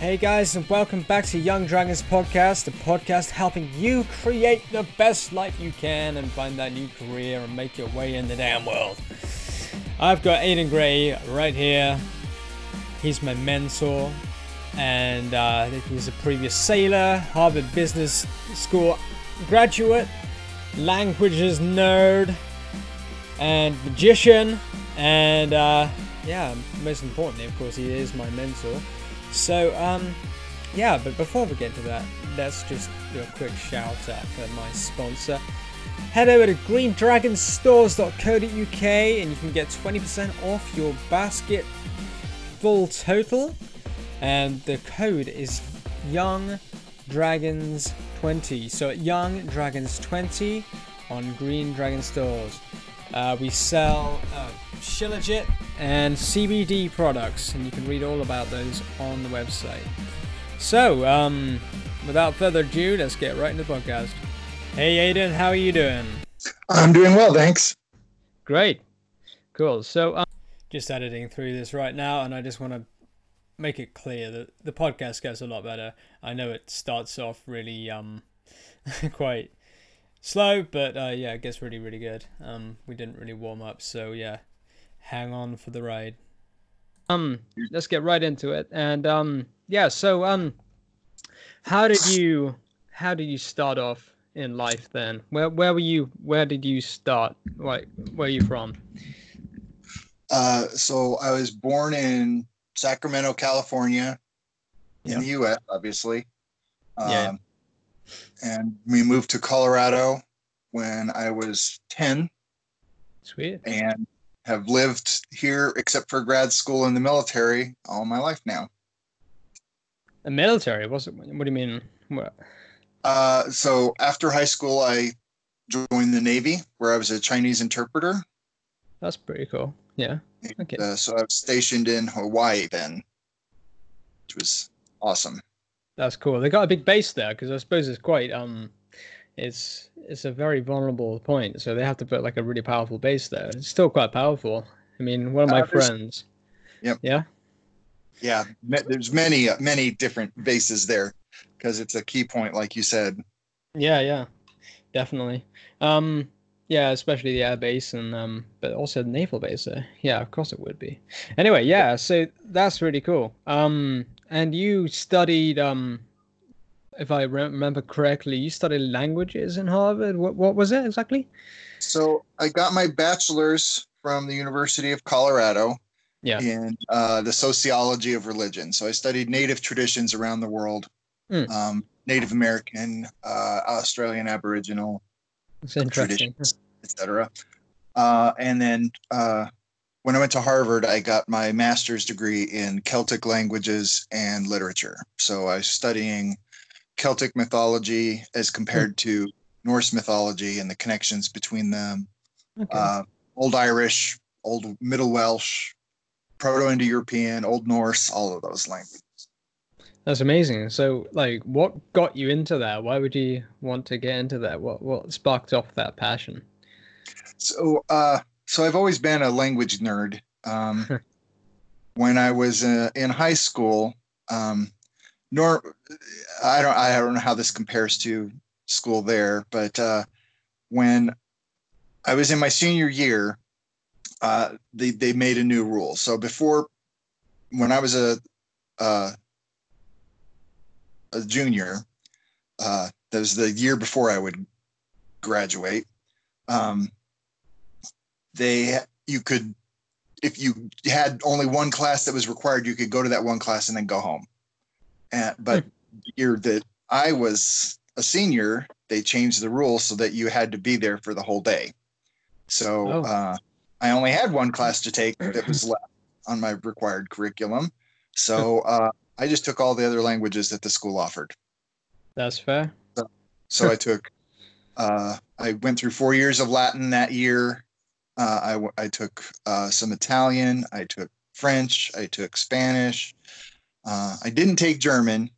Hey guys, and welcome back to Young Dragons Podcast, the podcast helping you create the best life you can and find that new career and make your way in the damn world. I've got Aiden Gray right here. He's my mentor, and uh, he's a previous sailor, Harvard Business School graduate, languages nerd, and magician, and uh, yeah, most importantly, of course, he is my mentor. So, um, yeah, but before we get to that, let's just do a quick shout out for my sponsor. Head over to greendragonstores.co.uk and you can get 20% off your basket full total. And the code is Young Dragons 20. So Young Dragons 20 on Green Dragon Stores. Uh, we sell uh, Shilajit and CBD products, and you can read all about those on the website. So, um, without further ado, let's get right into the podcast. Hey, Aiden, how are you doing? I'm doing well, thanks. Great, cool. So, um, just editing through this right now, and I just want to make it clear that the podcast gets a lot better. I know it starts off really um, quite slow, but uh, yeah, it gets really, really good. Um, we didn't really warm up, so yeah, hang on for the ride. Um, let's get right into it. And um, yeah, so um, how did you how did you start off in life then? Where where were you? Where did you start? Like, where are you from? Uh, so I was born in Sacramento, California, in the U.S. Obviously. Um, Yeah. And we moved to Colorado when I was ten, Sweet. and have lived here except for grad school and the military all my life now. The military? It? What do you mean? What? Uh, so after high school, I joined the Navy, where I was a Chinese interpreter. That's pretty cool. Yeah. Okay. Uh, so I was stationed in Hawaii then, which was awesome. That's cool. They got a big base there because I suppose it's quite um, it's it's a very vulnerable point. So they have to put like a really powerful base there. It's still quite powerful. I mean, one of my Uh, friends. Yep. Yeah. Yeah, there's many uh, many different bases there because it's a key point, like you said. Yeah. Yeah. Definitely. Um. Yeah, especially the air base and um, but also the naval base there. Yeah, of course it would be. Anyway, yeah. So that's really cool. Um, and you studied um, if I remember correctly, you studied languages in Harvard. What what was it exactly? So I got my bachelor's from the University of Colorado Yeah. in uh, the sociology of religion. So I studied native traditions around the world, Mm. um, Native American, uh, Australian Aboriginal. Traditions, etc. Uh, and then uh, when I went to Harvard, I got my master's degree in Celtic languages and literature. So I was studying Celtic mythology as compared to Norse mythology and the connections between them. Okay. Uh, Old Irish, Old Middle Welsh, Proto-Indo-European, Old Norse, all of those languages. That's amazing. So, like, what got you into that? Why would you want to get into that? What what sparked off that passion? So, uh, so I've always been a language nerd. Um, when I was uh, in high school, um, nor I don't I don't know how this compares to school there, but uh, when I was in my senior year, uh, they they made a new rule. So before, when I was a uh, a junior, uh, that was the year before I would graduate. Um, they you could if you had only one class that was required you could go to that one class and then go home and but the year that i was a senior they changed the rules so that you had to be there for the whole day so Oh. uh, i only had one class to take that was left on my required curriculum so uh, i just took all the other languages that the school offered That's fair. so I took, uh, I went through four years of Latin that year. Uh, I, I took uh, some Italian. I took French. I took Spanish. Uh, I didn't take German,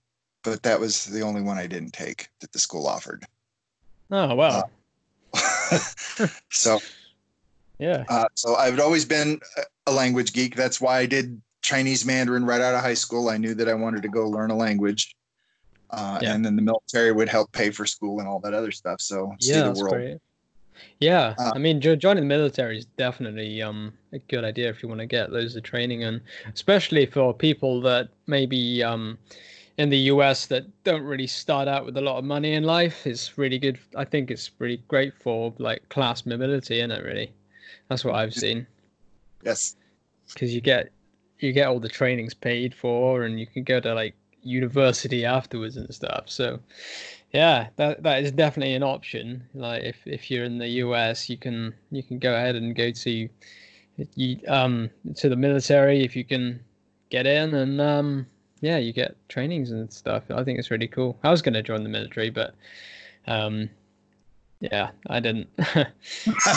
but that was the only one I didn't take that the school offered. Oh wow. so yeah. Uh, so I've always been a language geek. That's why I did Chinese Mandarin right out of high school. I knew that I wanted to go learn a language. Uh, yeah. And then the military would help pay for school and all that other stuff. So see yeah, the world. Great. Yeah, uh, I mean, joining the military is definitely um, a good idea if you want to get loads of training, and especially for people that maybe um, in the US that don't really start out with a lot of money in life. It's really good. I think it's really great for like class mobility, isn't it? Really, that's what I've seen. Yes, because you get you get all the trainings paid for, and you can go to like university afterwards and stuff. So yeah, that that is definitely an option. Like if, if you're in the US, you can you can go ahead and go to you um to the military if you can get in and um yeah, you get trainings and stuff. I think it's really cool. I was going to join the military, but um yeah, I didn't.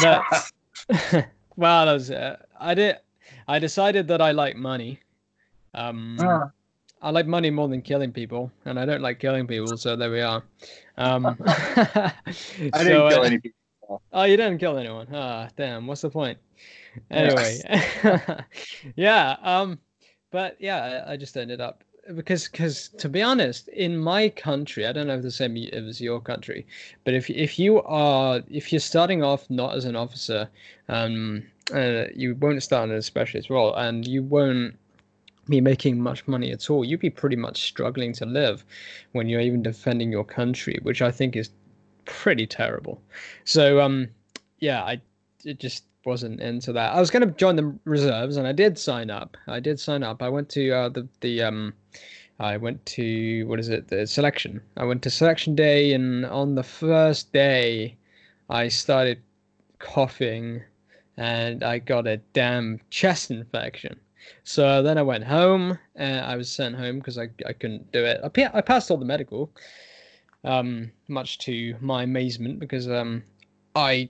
but, well, I was uh, I did I decided that I like money. Um uh. I like money more than killing people, and I don't like killing people. So there we are. Um, I didn't so, kill uh, any people. Oh, you didn't kill anyone. Ah, damn. What's the point? Anyway, yeah. Um, but yeah, I, I just ended up because because to be honest, in my country, I don't know if the same as your country, but if if you are if you're starting off not as an officer, um, uh, you won't start in a specialist role, and you won't be making much money at all, you'd be pretty much struggling to live when you're even defending your country, which I think is pretty terrible. So um, yeah, I it just wasn't into that. I was going to join the reserves, and I did sign up. I did sign up. I went to uh, the the um, I went to what is it? The selection. I went to selection day, and on the first day, I started coughing, and I got a damn chest infection. So then I went home. and I was sent home because I, I couldn't do it. I, I passed all the medical, um, much to my amazement because um, I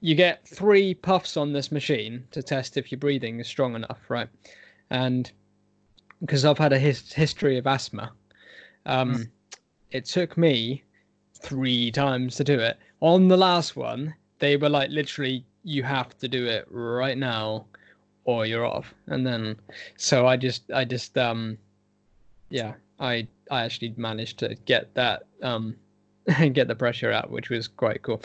you get three puffs on this machine to test if your breathing is strong enough, right? And because I've had a his, history of asthma, um, mm. it took me three times to do it. On the last one, they were like, literally, you have to do it right now or you're off. And then, so I just, I just, um, yeah, I, I actually managed to get that, um, get the pressure out, which was quite cool.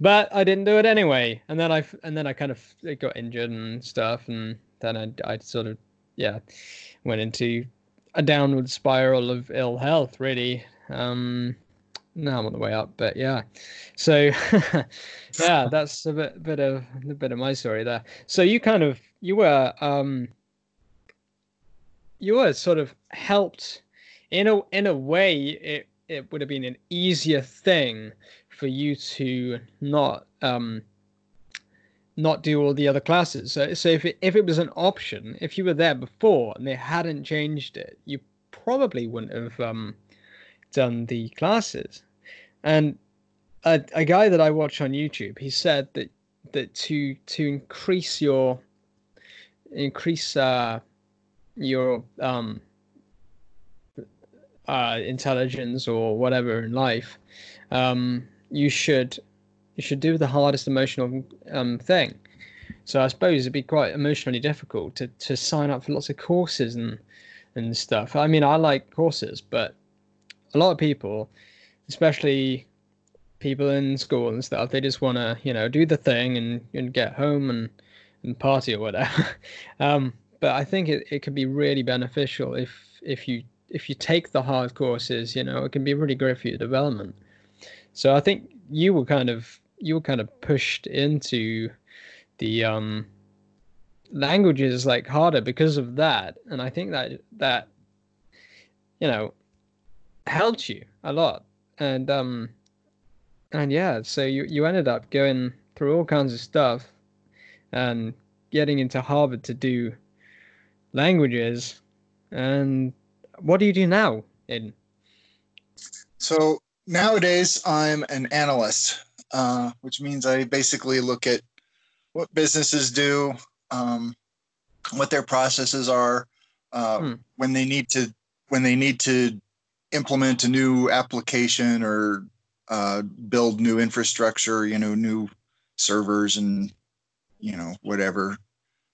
But I didn't do it anyway. And then I, and then I kind of got injured and stuff. And then I, I sort of, yeah, went into a downward spiral of ill health, really. Um, now I'm on the way up, but yeah. So yeah, that's a bit bit of a bit of my story there. So you kind of you were um you were sort of helped in a in a way it it would have been an easier thing for you to not um not do all the other classes. So so if it, if it was an option, if you were there before and they hadn't changed it, you probably wouldn't have um done the classes. And a, a guy that I watch on YouTube, he said that that to to increase your increase uh, your um, uh, intelligence or whatever in life, um, you should you should do the hardest emotional um, thing. So I suppose it'd be quite emotionally difficult to, to sign up for lots of courses and and stuff. I mean, I like courses, but a lot of people, especially people in school and stuff, they just want to, you know, do the thing and, and get home and, and party or whatever. um, but I think it, it could be really beneficial if if you if you take the hard courses, you know, it can be really great for your development. So I think you were kind of you were kind of pushed into the um languages like harder because of that and i think that that you know helped you a lot. And um and yeah so you you ended up going through all kinds of stuff and getting into harvard to do languages. And what do you do now in so nowadays i'm an analyst uh, which means i basically look at what businesses do um, what their processes are uh, hmm. when they need to when they need to implement a new application or uh, build new infrastructure, you know, new servers and you know whatever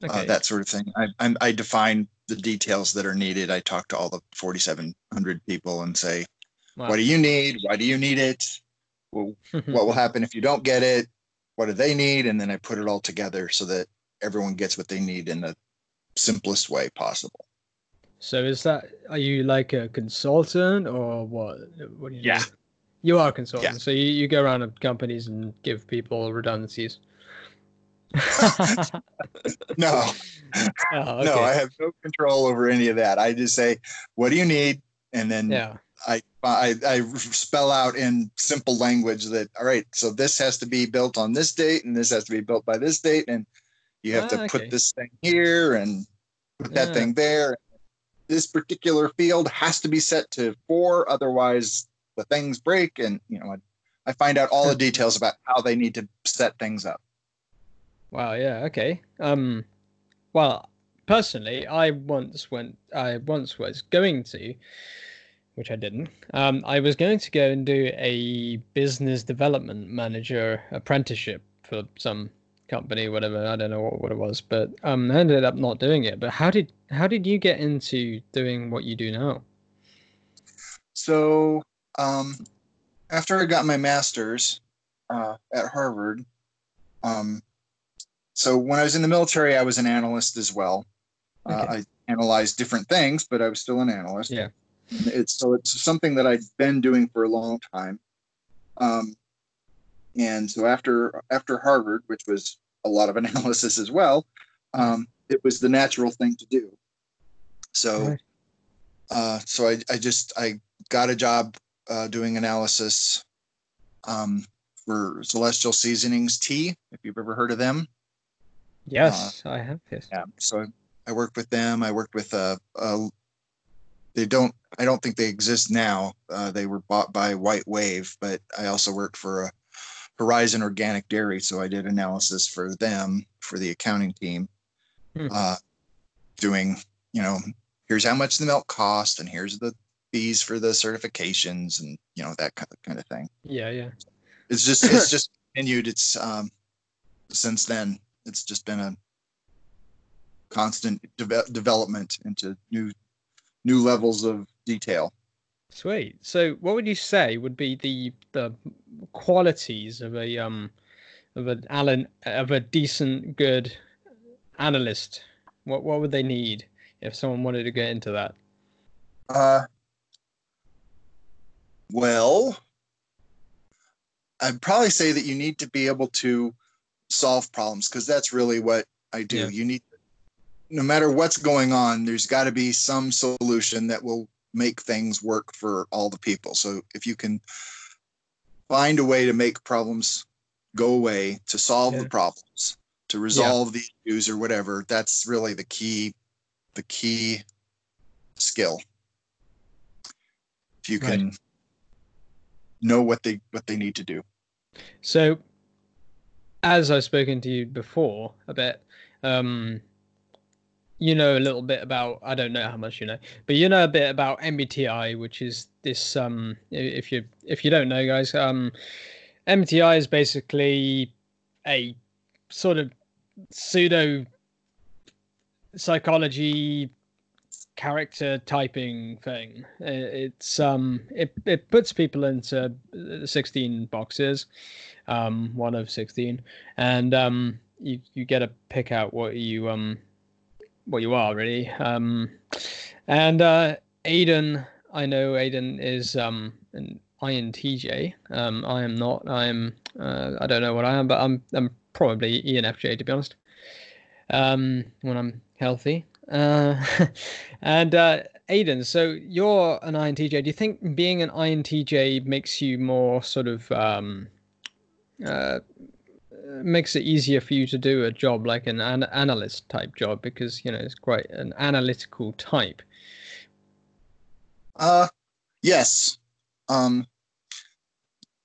uh, that sort of thing. I, I I define the details that are needed. I talk to all the 4,700 people and say, Wow. "What do you need? Why do you need it? Well, what will happen if you don't get it? What do they need?" And then I put it all together so that everyone gets what they need in the simplest way possible. So is that are you like a consultant or what? What do you Yeah. do? You are a consultant. So you, you go around to companies and give people redundancies. No, Oh, no. I have no control over any of that. I just say, "What do you need?" And then yeah. I, I I spell out in simple language that all right, so this has to be built on this date, and this has to be built by this date, and you have Ah, to okay. put this thing here and put that thing there. This particular field has to be set to four, otherwise the things break. And you know, I, I find out all the details about how they need to set things up. Wow. Yeah. Okay. Um. Well, personally, I once went. I once was going to, which I didn't. Um. I was going to go and do a business development manager apprenticeship for some company, whatever. I don't know what, what it was, but um, I ended up not doing it. But how did how did you get into doing what you do now? So um, after I got my master's uh, at Harvard, um, so when I was in the military, I was an analyst as well. Uh, I analyzed different things, but I was still an analyst. Yeah. It's so it's something that I'd been doing for a long time. Um, and so after after Harvard, which was a lot of analysis as well, um, it was the natural thing to do. So uh, so I, I just I got a job uh, doing analysis um, for Celestial Seasonings Tea. If you've ever heard of them, Yes, I have. Yes. yeah. So I worked with them. I worked with uh, uh they don't I don't think they exist now. Uh, they were bought by WhiteWave, but I also worked for a Horizon Organic Dairy, so I did analysis for them for the accounting team, Hmm. uh, doing you know here's how much the milk cost and here's the fees for the certifications and you know that kind of, kind of thing. Yeah. Yeah. It's just it's just continued. It's um since then it's just been a constant deve- development into new new levels of detail. Sweet. So, what would you say would be the the qualities of a um of an Alan of a decent good analyst? What what would they need if someone wanted to get into that? Uh, well, I'd probably say that you need to be able to solve problems because that's really what I do. Yeah. You need, no matter what's going on, there's got to be some solution that will make things work for all the people. So if you can find a way to make problems go away, to solve Yeah. the problems, to resolve the issues or whatever, that's really the key, the key skill. If you Right. can know what they what they need to do. So, as I've spoken to you before a bit, um, you know a little bit about. I don't know how much you know, but you know a bit about MBTI, which is this. Um, if you if you don't know, guys, um, MBTI is basically a sort of pseudo psychology character typing thing. It's um it it puts people into uh, 16 boxes, um one of 16 and um you you get to pick out what you um what you are really. Um and uh Aiden, I know Aiden is um an INTJ. Um I am not. I'm uh, I don't know what I am, but I'm I'm probably ENFJ to be honest. Um when I'm healthy. Uh and uh Aiden, so you're an INTJ. Do you think being an INTJ makes you more sort of um, uh, makes it easier for you to do a job like an, an analyst type job because you know it's quite an analytical type. Uh yes. Um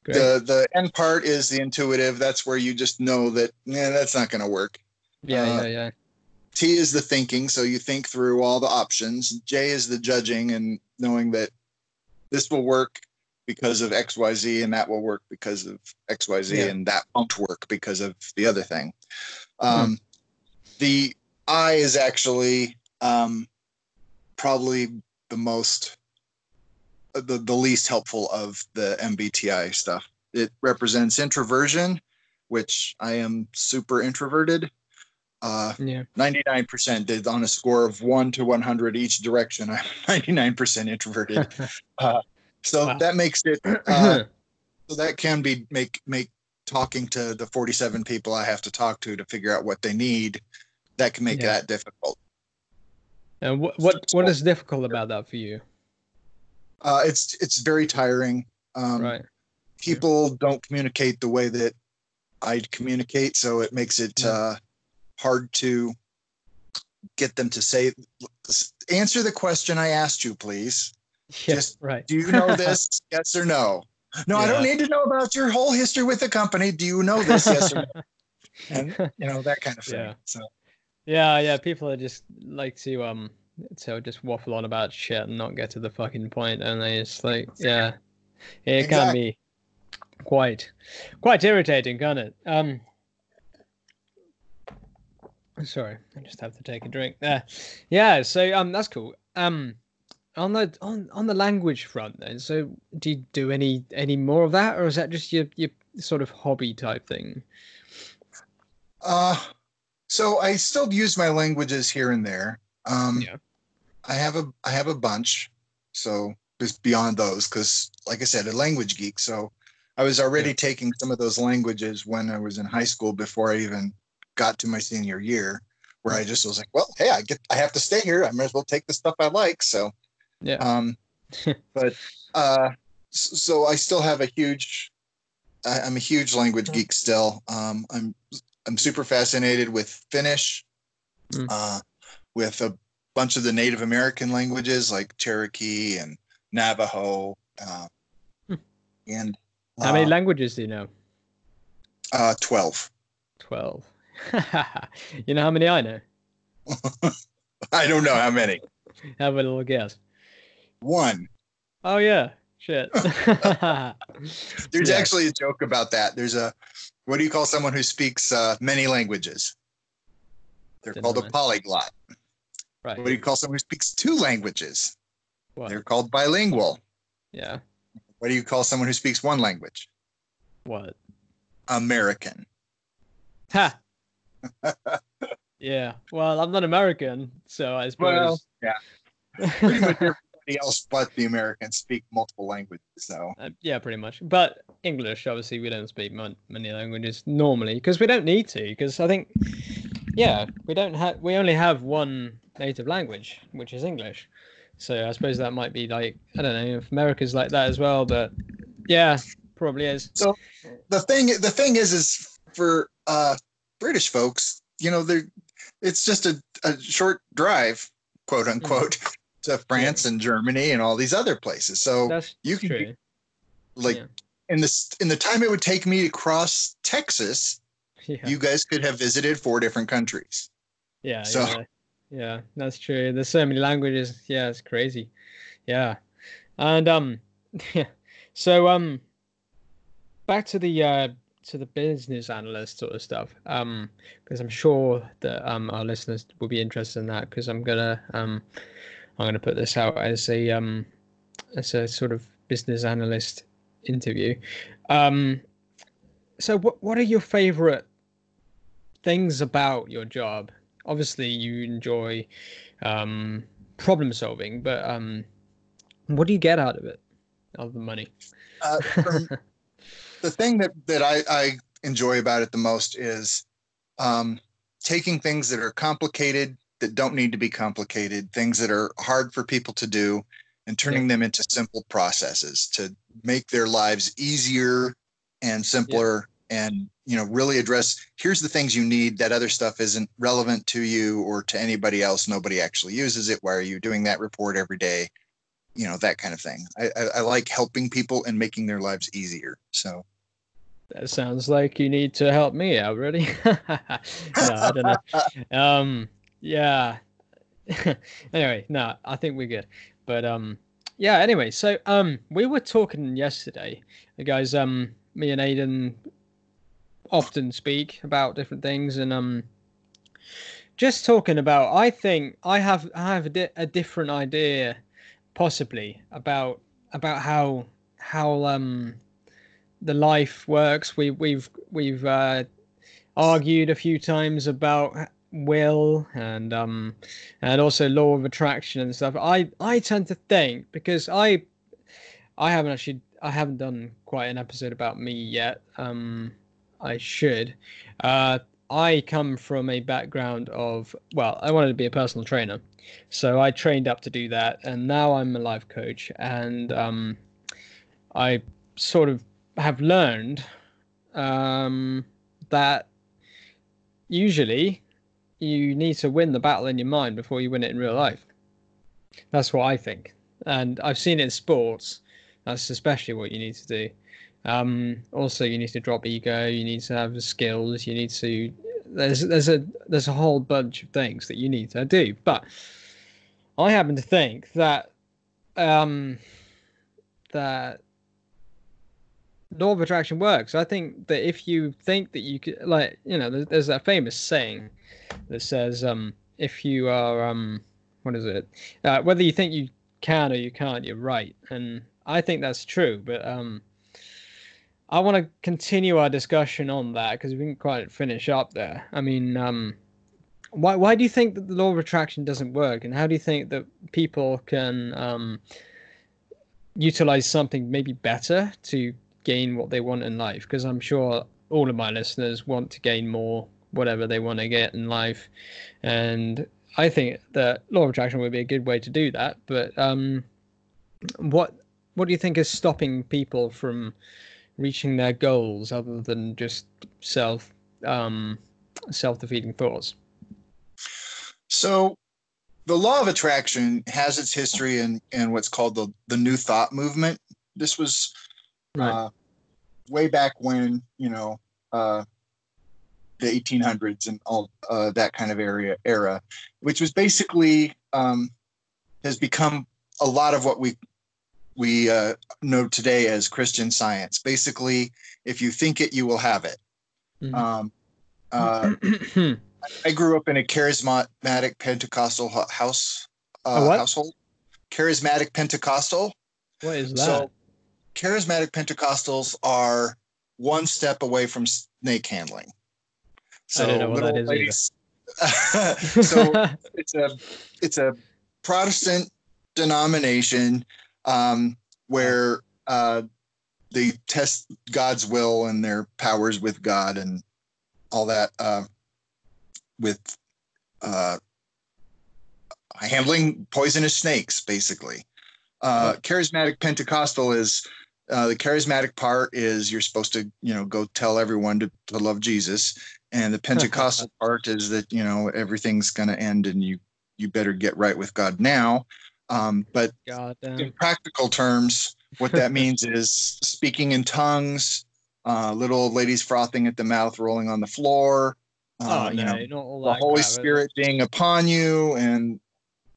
Great. the the end part is the intuitive. That's where you just know that yeah, that's not gonna work. yeah, uh, yeah, yeah. T is the thinking, so you think through all the options. J is the judging and knowing that this will work because of XYZ and that will work because of XYZ Yeah. and that won't work because of the other thing. Um, The I is actually um, probably the most, uh, the, the least helpful of the MBTI stuff. It represents introversion, which I am super introverted. Uh, Yeah. 99% did on a score of 1 to 100 each direction. I'm 99% introverted. Uh, so Wow. that makes it uh, so that can be make make talking to the 47 people I have to talk to to figure out what they need that can make Yeah. that difficult. and what what what is difficult about that for you? Uh, it's it's very tiring. Um, right. People don't communicate the way that I communicate, so it makes it Yeah. uh, hard to get them to say answer the question I asked you, please. Yeah. Just right. Do you know this? yes or no? No, I don't need to know about your whole history with the company. Do you know this? Yes or no? And you know that kind of thing. Yeah. So Yeah, yeah. People are just like to um to just waffle on about shit and not get to the fucking point, and they just like yeah, it can be quite quite irritating, can't it? Um, sorry, I just have to take a drink there. Yeah, so um, that's cool. Um, on the on on the language front, then, so do you do any any more of that, or is that just your your sort of hobby type thing? Uh, so I still use my languages here and there. Um, Yeah. I have a I have a bunch. So just beyond those, because like I said, a language geek. So I was already Yeah. taking some of those languages when I was in high school before I even got to my senior year, where I just was like, well, hey, I get I have to stay here. I might as well take the stuff I like. So Yeah. um, but uh, so I still have a huge. I, I'm a huge language geek still. Um, I'm I'm super fascinated with Finnish, Mm. uh, with a bunch of the Native American languages like Cherokee and Navajo, uh, Hmm. and How many uh, languages do you know? uh, twelve. 12. you know how many I know? I don't know how many. Have a little guess. One. Oh, yeah. Shit. There's Yeah. actually a joke about that. There's a what do you call someone who speaks uh, many languages? They're Didn't called know a polyglot. right. What do you call someone who speaks two languages? What? They're called bilingual. Yeah. What do you call someone who speaks one language? What? American. Ha! yeah. Well, I'm not American, so I suppose. Well, yeah. Pretty much everybody else but the Americans speak multiple languages. So Uh, yeah, pretty much. But English, obviously, we don't speak mon- many languages normally because we don't need to. Because I think, yeah, we don't have. We only have one native language, which is English. So I suppose that might be like I don't know if America's like that as well, but yeah, probably is. So the thing the thing is is for uh British folks, you know, they're it's just a, a short drive, quote unquote, to France and Germany and all these other places. So That's you can true. like yeah. in this in the time it would take me to cross Texas, Yeah. you guys could have visited four different countries. Yeah, So- yeah, yeah, that's true. There's so many languages. Yeah, it's crazy. Yeah, and um, yeah. So um, back to the uh to the business analyst sort of stuff. Um, because I'm sure that um our listeners will be interested in that because I'm gonna um I'm gonna put this out as a um as a sort of business analyst interview. Um, so what what are your favorite things about your job? Obviously, you enjoy um, problem solving, but um, what do you get out of it, other the money? Uh, the thing that that I, I enjoy about it the most is um, taking things that are complicated that don't need to be complicated, things that are hard for people to do, and turning them into simple processes to make their lives easier and simpler and you know really address here's the things you need that other stuff isn't relevant to you or to anybody else nobody actually uses it why are you doing that report every day? You know that kind of thing. I i, I like helping people and making their lives easier so. That sounds like you need to help me out, really. no, I don't know. Um, yeah. anyway, no, I think we're good. But um, yeah. Anyway, so um, we were talking yesterday, guys. Um, me and Aiden often speak about different things, and um, just talking about. I think I have I have a, di- a different idea, possibly about about how how um the life works. We we've we've uh, argued a few times about will and um and also law of attraction and stuff. I I tend to think because I I haven't actually I haven't done quite an episode about me yet. Um, I should. Uh, I come from a background of well, I wanted to be a personal trainer, so I trained up to do that, and now I'm a life coach, and um, I sort of have learned um, that usually you need to win the battle in your mind before you win it in real life. That's what I think, and I've seen it in sports. That's especially what you need to do. Um, also, you need to drop ego. You need to have the skills. You need to. There's there's a there's a whole bunch of things that you need to do. But I happen to think that um, that law of attraction works. I think that if you think that you could, like, you know, there's, there's that famous saying that says, um, if you are, um, what is it? Uh, whether you think you can or you can't, you're right. And I think that's true. But um, I want to continue our discussion on that because we didn't quite finish up there. I mean, um, why why do you think that the law of attraction doesn't work, and how do you think that people can um, utilize something maybe better to gain what they want in life? Because I'm sure all of my listeners want to gain more, whatever they want to get in life, and I think that law of attraction would be a good way to do that. But um, what what do you think is stopping people from reaching their goals other than just self um, self defeating thoughts? So the law of attraction has its history in, in what's called the, the New Thought movement. This was right. uh, way back when, you know, uh, the 1800s and all uh, that kind of area era, which was basically um, has become a lot of what we we uh, know today as Christian Science. Basically, if you think it, you will have it. Mm-hmm. Um, uh, I grew up in a charismatic Pentecostal house uh, household. Charismatic Pentecostal. What is that? So, charismatic Pentecostals are one step away from snake handling. So I don't know what that is. Ladies, so it's a it's a Protestant denomination um, where uh, they test God's will and their powers with God and all that uh, with uh, handling poisonous snakes, basically. Uh, charismatic Pentecostal is uh, the charismatic part is you're supposed to, you know, go tell everyone to, to love Jesus, and the Pentecostal part is that you know everything's going to end and you you better get right with God now. Um, but in practical terms, what that means is speaking in tongues, uh, little old ladies frothing at the mouth, rolling on the floor. Uh, oh, you no, know, the Holy crap, Spirit being upon you, and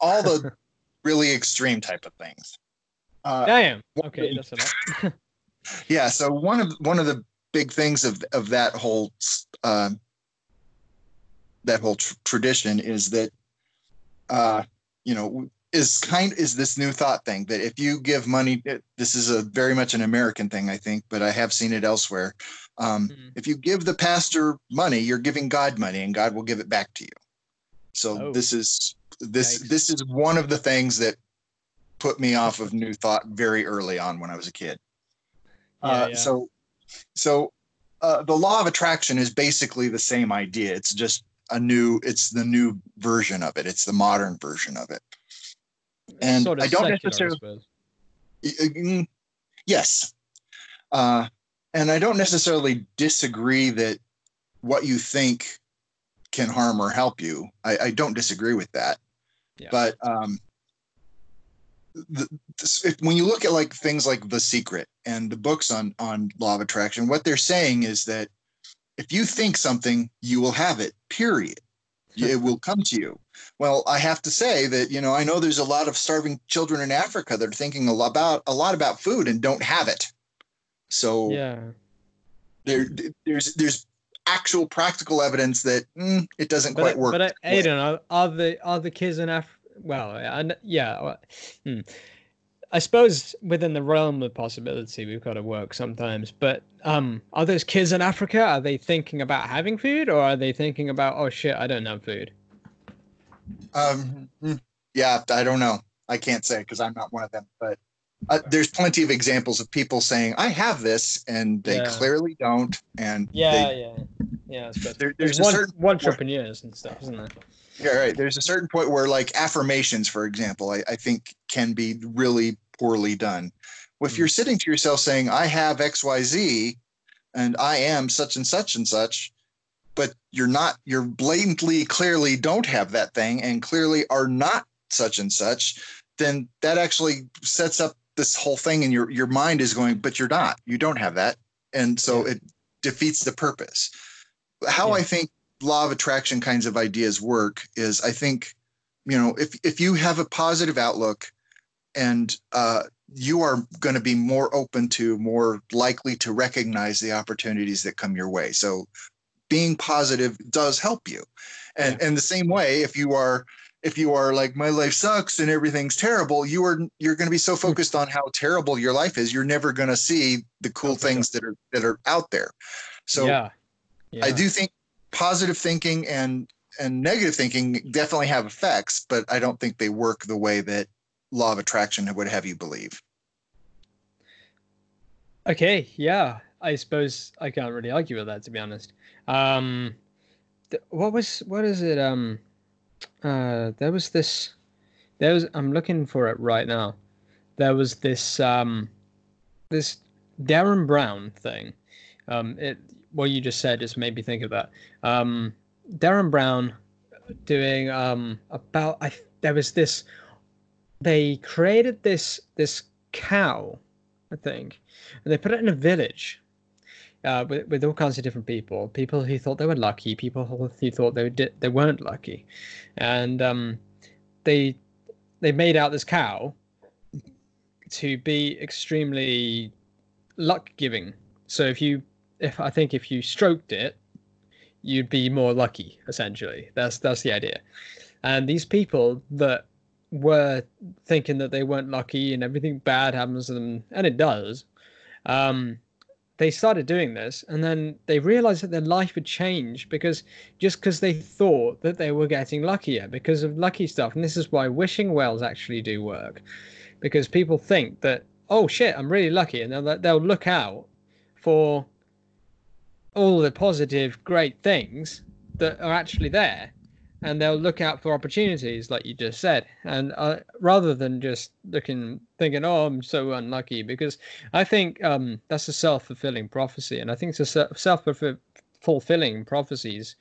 all the really extreme type of things. Uh, Damn. Okay, that's enough. yeah. So one of one of the big things of of that whole uh, that whole tr- tradition is that uh, you know is kind is this new thought thing that if you give money this is a very much an american thing i think but i have seen it elsewhere um, mm-hmm. if you give the pastor money you're giving god money and god will give it back to you so oh. this is this this is one of the things that put me off of new thought very early on when i was a kid yeah, uh, yeah. so so uh, the law of attraction is basically the same idea it's just a new it's the new version of it it's the modern version of it and sort of I don't necessarily. I mm, yes, uh, and I don't necessarily disagree that what you think can harm or help you. I, I don't disagree with that, yeah. but um, the, if, when you look at like things like The Secret and the books on on law of attraction, what they're saying is that if you think something, you will have it. Period. it will come to you. Well, I have to say that you know I know there's a lot of starving children in Africa that are thinking a lot about a lot about food and don't have it. So yeah, there there's there's actual practical evidence that mm, it doesn't but, quite work. But uh, Aiden, are, are the are the kids in Africa? Well, yeah. Hmm. I suppose within the realm of possibility, we've got to work sometimes. But um, are those kids in Africa? Are they thinking about having food, or are they thinking about, oh shit, I don't have food? Um, hmm, yeah, I don't know. I can't say because I'm not one of them. But uh, there's plenty of examples of people saying, "I have this," and they yeah. clearly don't. And yeah, they, yeah, yeah. There, there's, there's one, certain entrepreneurs and stuff, isn't there? Yeah, right. There's a certain point where, like affirmations, for example, I, I think can be really poorly done. Well, if you're hmm. sitting to yourself saying, I have XYZ and I am such and such and such, but you're not, you're blatantly, clearly don't have that thing and clearly are not such and such, then that actually sets up this whole thing and your your mind is going, but you're not, you don't have that. And so it defeats the purpose. How yeah. I think law of attraction kinds of ideas work is I think, you know, if if you have a positive outlook and uh, you are going to be more open to, more likely to recognize the opportunities that come your way. So being positive does help you. And yeah. and the same way, if you are if you are like my life sucks and everything's terrible, you are you're going to be so hmm. focused on how terrible your life is, you're never going to see the cool things that are that are out there. So yeah. yeah. I do think positive thinking and and negative thinking definitely have effects, but I don't think they work the way that law of attraction would have you believe. Okay, yeah, I suppose I can't really argue with that to be honest. Um, th- what was what is it? Um, uh, there was this. There was. I'm looking for it right now. There was this um, this Derren Brown thing. Um, it what you just said just made me think of that. Um, Derren Brown doing um about I there was this they created this this cow, I think, and they put it in a village uh, with, with all kinds of different people. People who thought they were lucky, people who thought they di- they weren't lucky, and um, they they made out this cow to be extremely luck giving. So if you if I think if you stroked it, you'd be more lucky. Essentially, that's that's the idea. And these people that were thinking that they weren't lucky and everything bad happens to them, and it does, um, they started doing this, and then they realized that their life had changed because just because they thought that they were getting luckier because of lucky stuff, and this is why wishing wells actually do work, because people think that oh shit, I'm really lucky, and they'll they'll look out for all the positive, great things that are actually there and they'll look out for opportunities, like you just said, and uh, rather than just looking, thinking, "Oh, I'm so unlucky," because I think um, that's a self-fulfilling prophecy, and I think self-fulfilling prophecies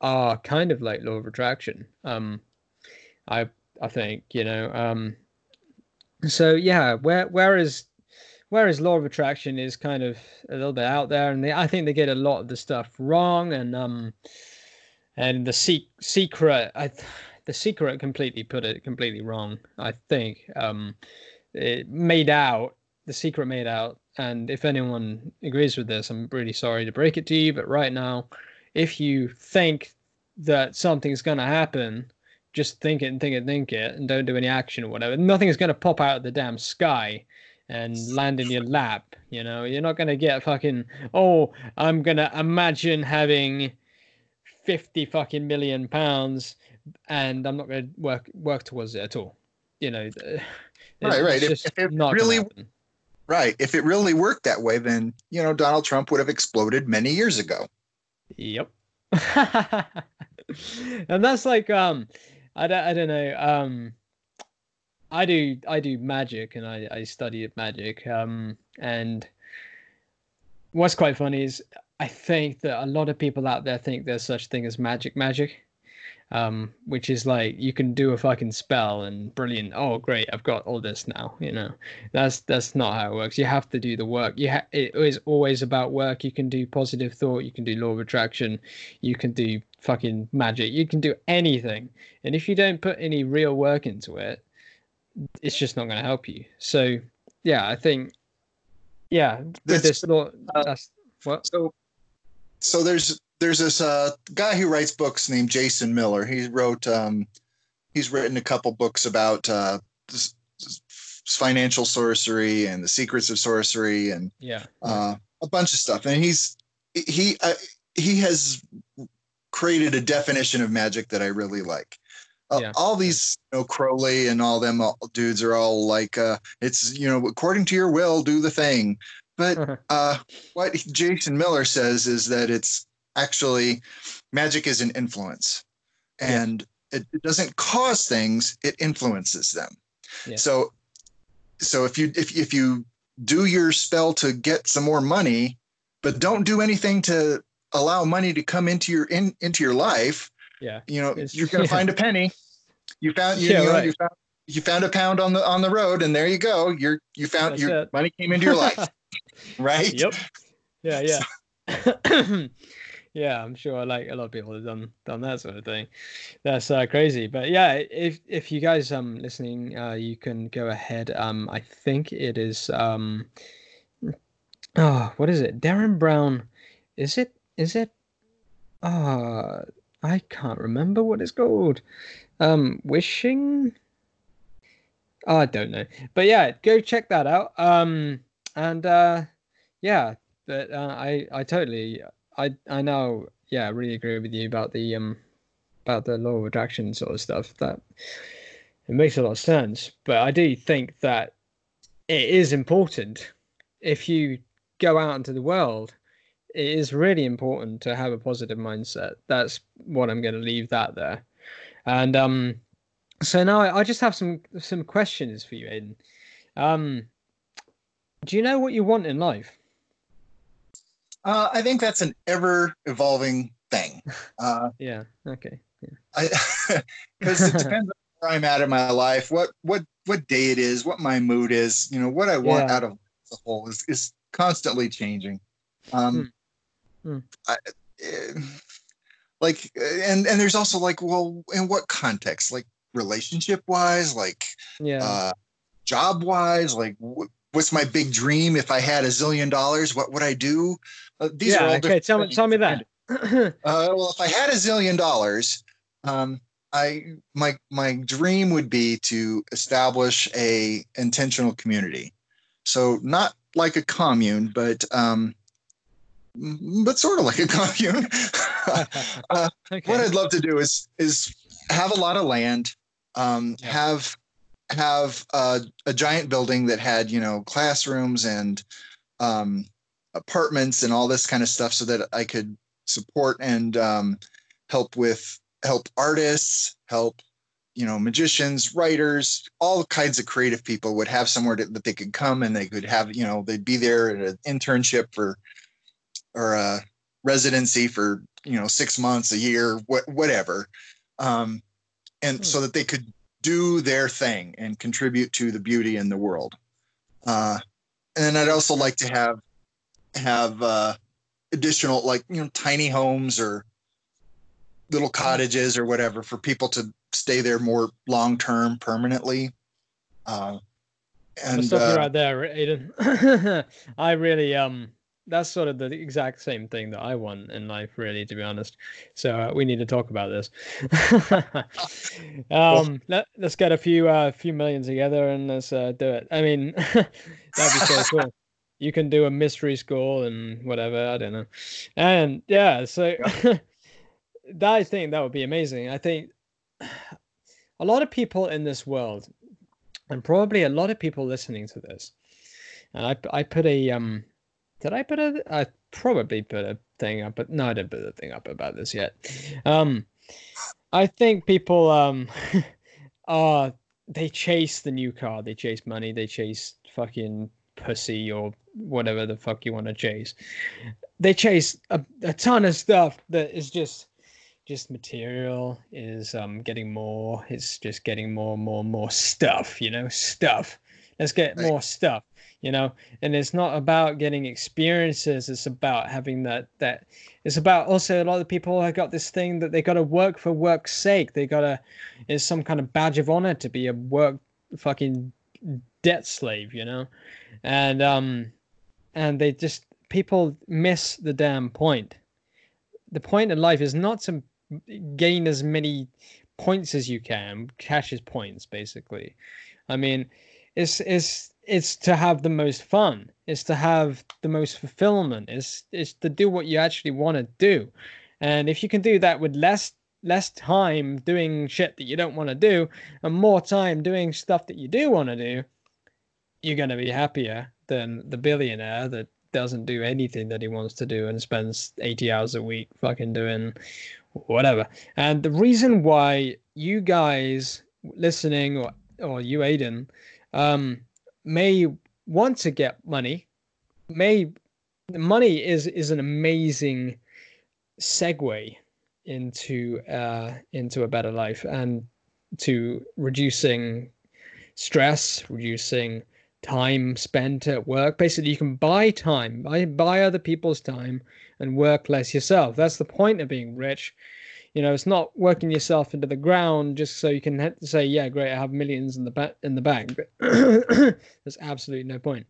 are kind of like law of attraction. Um, I I think you know. Um, so yeah, where whereas whereas law of attraction is kind of a little bit out there, and they, I think they get a lot of the stuff wrong, and um and the se- secret I, the secret completely put it completely wrong i think. Um it made out the secret made out and if anyone agrees with this i'm really sorry to break it to you but right now if you think that something's going to happen just think it and think it and think it and don't do any action or whatever. Nothing is going to pop out of the damn sky and land in your lap you know? You're not going to get fucking oh i'm going to imagine having 50 fucking million pounds and I'm not going to work work towards it at all. You know, right, right. If, if, it really, right. If it really worked that way, then you know Donald Trump would have exploded many years ago. Yep. and that's like um, I don't, I don't know um. I do I do magic and I, I study magic um and what's quite funny is I think that a lot of people out there think there's such thing as magic magic. um, which is like you can do a fucking spell and brilliant. Oh, great! I've got all this now. You know, that's that's not how it works. You have to do the work. You ha- it is always about work. You can do positive thought. You can do law of attraction. You can do fucking magic. You can do anything. And if you don't put any real work into it, it's just not going to help you. So, yeah, I think, yeah, with this law, uh, that's what. So, so there's there's this uh, guy who writes books named Jason Miller. He wrote um, he's written a couple books about uh, financial sorcery and the secrets of sorcery and yeah uh, a bunch of stuff. And he's he uh, he has created a definition of magic that I really like. Uh, yeah. All these, you know, Crowley and all them all, dudes are all like, uh, it's you know, according to your will, do the thing. But uh, what Jason Miller says is that it's actually magic is an influence and yeah. it, it, doesn't cause things it influences them yeah. so so if you if, if you do your spell to get some more money but don't do anything to allow money to come into your in into your life yeah you know it's, you're gonna yeah. find a penny you found you, yeah, you know right. you found you found a pound on the on the road and there you go you're you found That's your it. money came into your life right yep yeah yeah yeah, I'm sure like a lot of people have done done that sort of thing. That's uh, crazy. But yeah, if if you guys um listening, uh, you can go ahead. Um, I think it is um, oh, what is it? Derren Brown. Is it? Is it? Uh, I can't remember what it's called. Um, wishing. Oh, I don't know, but yeah, go check that out. Um, and uh, yeah, but uh, I I totally I I know, yeah, really agree with you about the um about the law of attraction sort of stuff. That it makes a lot of sense, but I do think that it is important if you go out into the world. It is really important to have a positive mindset. That's what I'm going to leave that there. And um, so now I, I just have some some questions for you, Aiden. Um, do you know what you want in life? Uh, I think that's an ever evolving thing. Uh, yeah. Okay. Because it depends on where I'm at in my life, what what what day it is, what my mood is. You know, what I want yeah. out of the whole is is constantly changing. Um, hmm. Hmm. I, uh, like, and and there's also like, well, in what context? Like relationship wise, like yeah, uh, job wise, like. Wh- what's my big dream if i had a zillion dollars what would i do uh, these yeah, are all okay. Tell me, tell me that. uh, well, if I had a zillion dollars, um, I my my dream would be to establish a intentional community. So not like a commune, but um, but sort of like a commune. uh, okay. What I'd love to do is is have a lot of land, um, yeah. have have a, a, giant building that had you know classrooms and um, apartments and all this kind of stuff so that I could support and um, help with help artists, help you know magicians, writers, all kinds of creative people would have somewhere to, that they could come and they could have you know they'd be there at an internship for or a residency for you know six months, a year, wh- whatever, um, and hmm. so that they could do their thing and contribute to the beauty in the world. Uh, and I'd also like to have have uh, additional like you know tiny homes or little cottages or whatever for people to stay there more long term permanently. Uh, and i stop uh, you right there, Aiden. I really um that's sort of the exact same thing that I want in life, really, to be honest. So uh, we need to talk about this. um, let, us get a few uh, few million together and let's uh, do it. I mean, that'd be so cool you can do a mystery school and whatever. I don't know. And yeah, so that I think that would be amazing. I think a lot of people in this world, and probably a lot of people listening to this, and I I put a um, did I put a I probably put a thing up, but no, I didn't put a thing up about this yet. Um, I think people um are they chase the new car, they chase money, they chase fucking pussy or whatever the fuck you want to chase. They chase a, a ton of stuff that is just just material is um getting more. It's just getting more and more and more stuff you know stuff. Let's get more stuff you know? And it's not about getting experiences it's about having that that it's about also a lot of people have got this thing that they got to work for work's sake. They got to it's some kind of badge of honor to be a work fucking debt slave you know? And um and they just people miss the damn point. The point in life is not to gain as many points as you can cash as points basically. I mean it's it's it's to have the most fun it's to have the most fulfillment it's it's to do what you actually want to do and if you can do that with less less time doing shit that you don't want to do and more time doing stuff that you do want to do you're going to be happier than the billionaire that doesn't do anything that he wants to do and spends 80 hours a week fucking doing whatever. And the reason why you guys listening or or you Aiden um may want to get money may money is is an amazing segue into uh into a better life and to reducing stress reducing time spent at work. Basically you can buy time buy, buy other people's time and work less yourself. That's the point of being rich you know it's not working yourself into the ground just so you can say yeah great i have millions in the ba- in the bank but there's absolutely no point.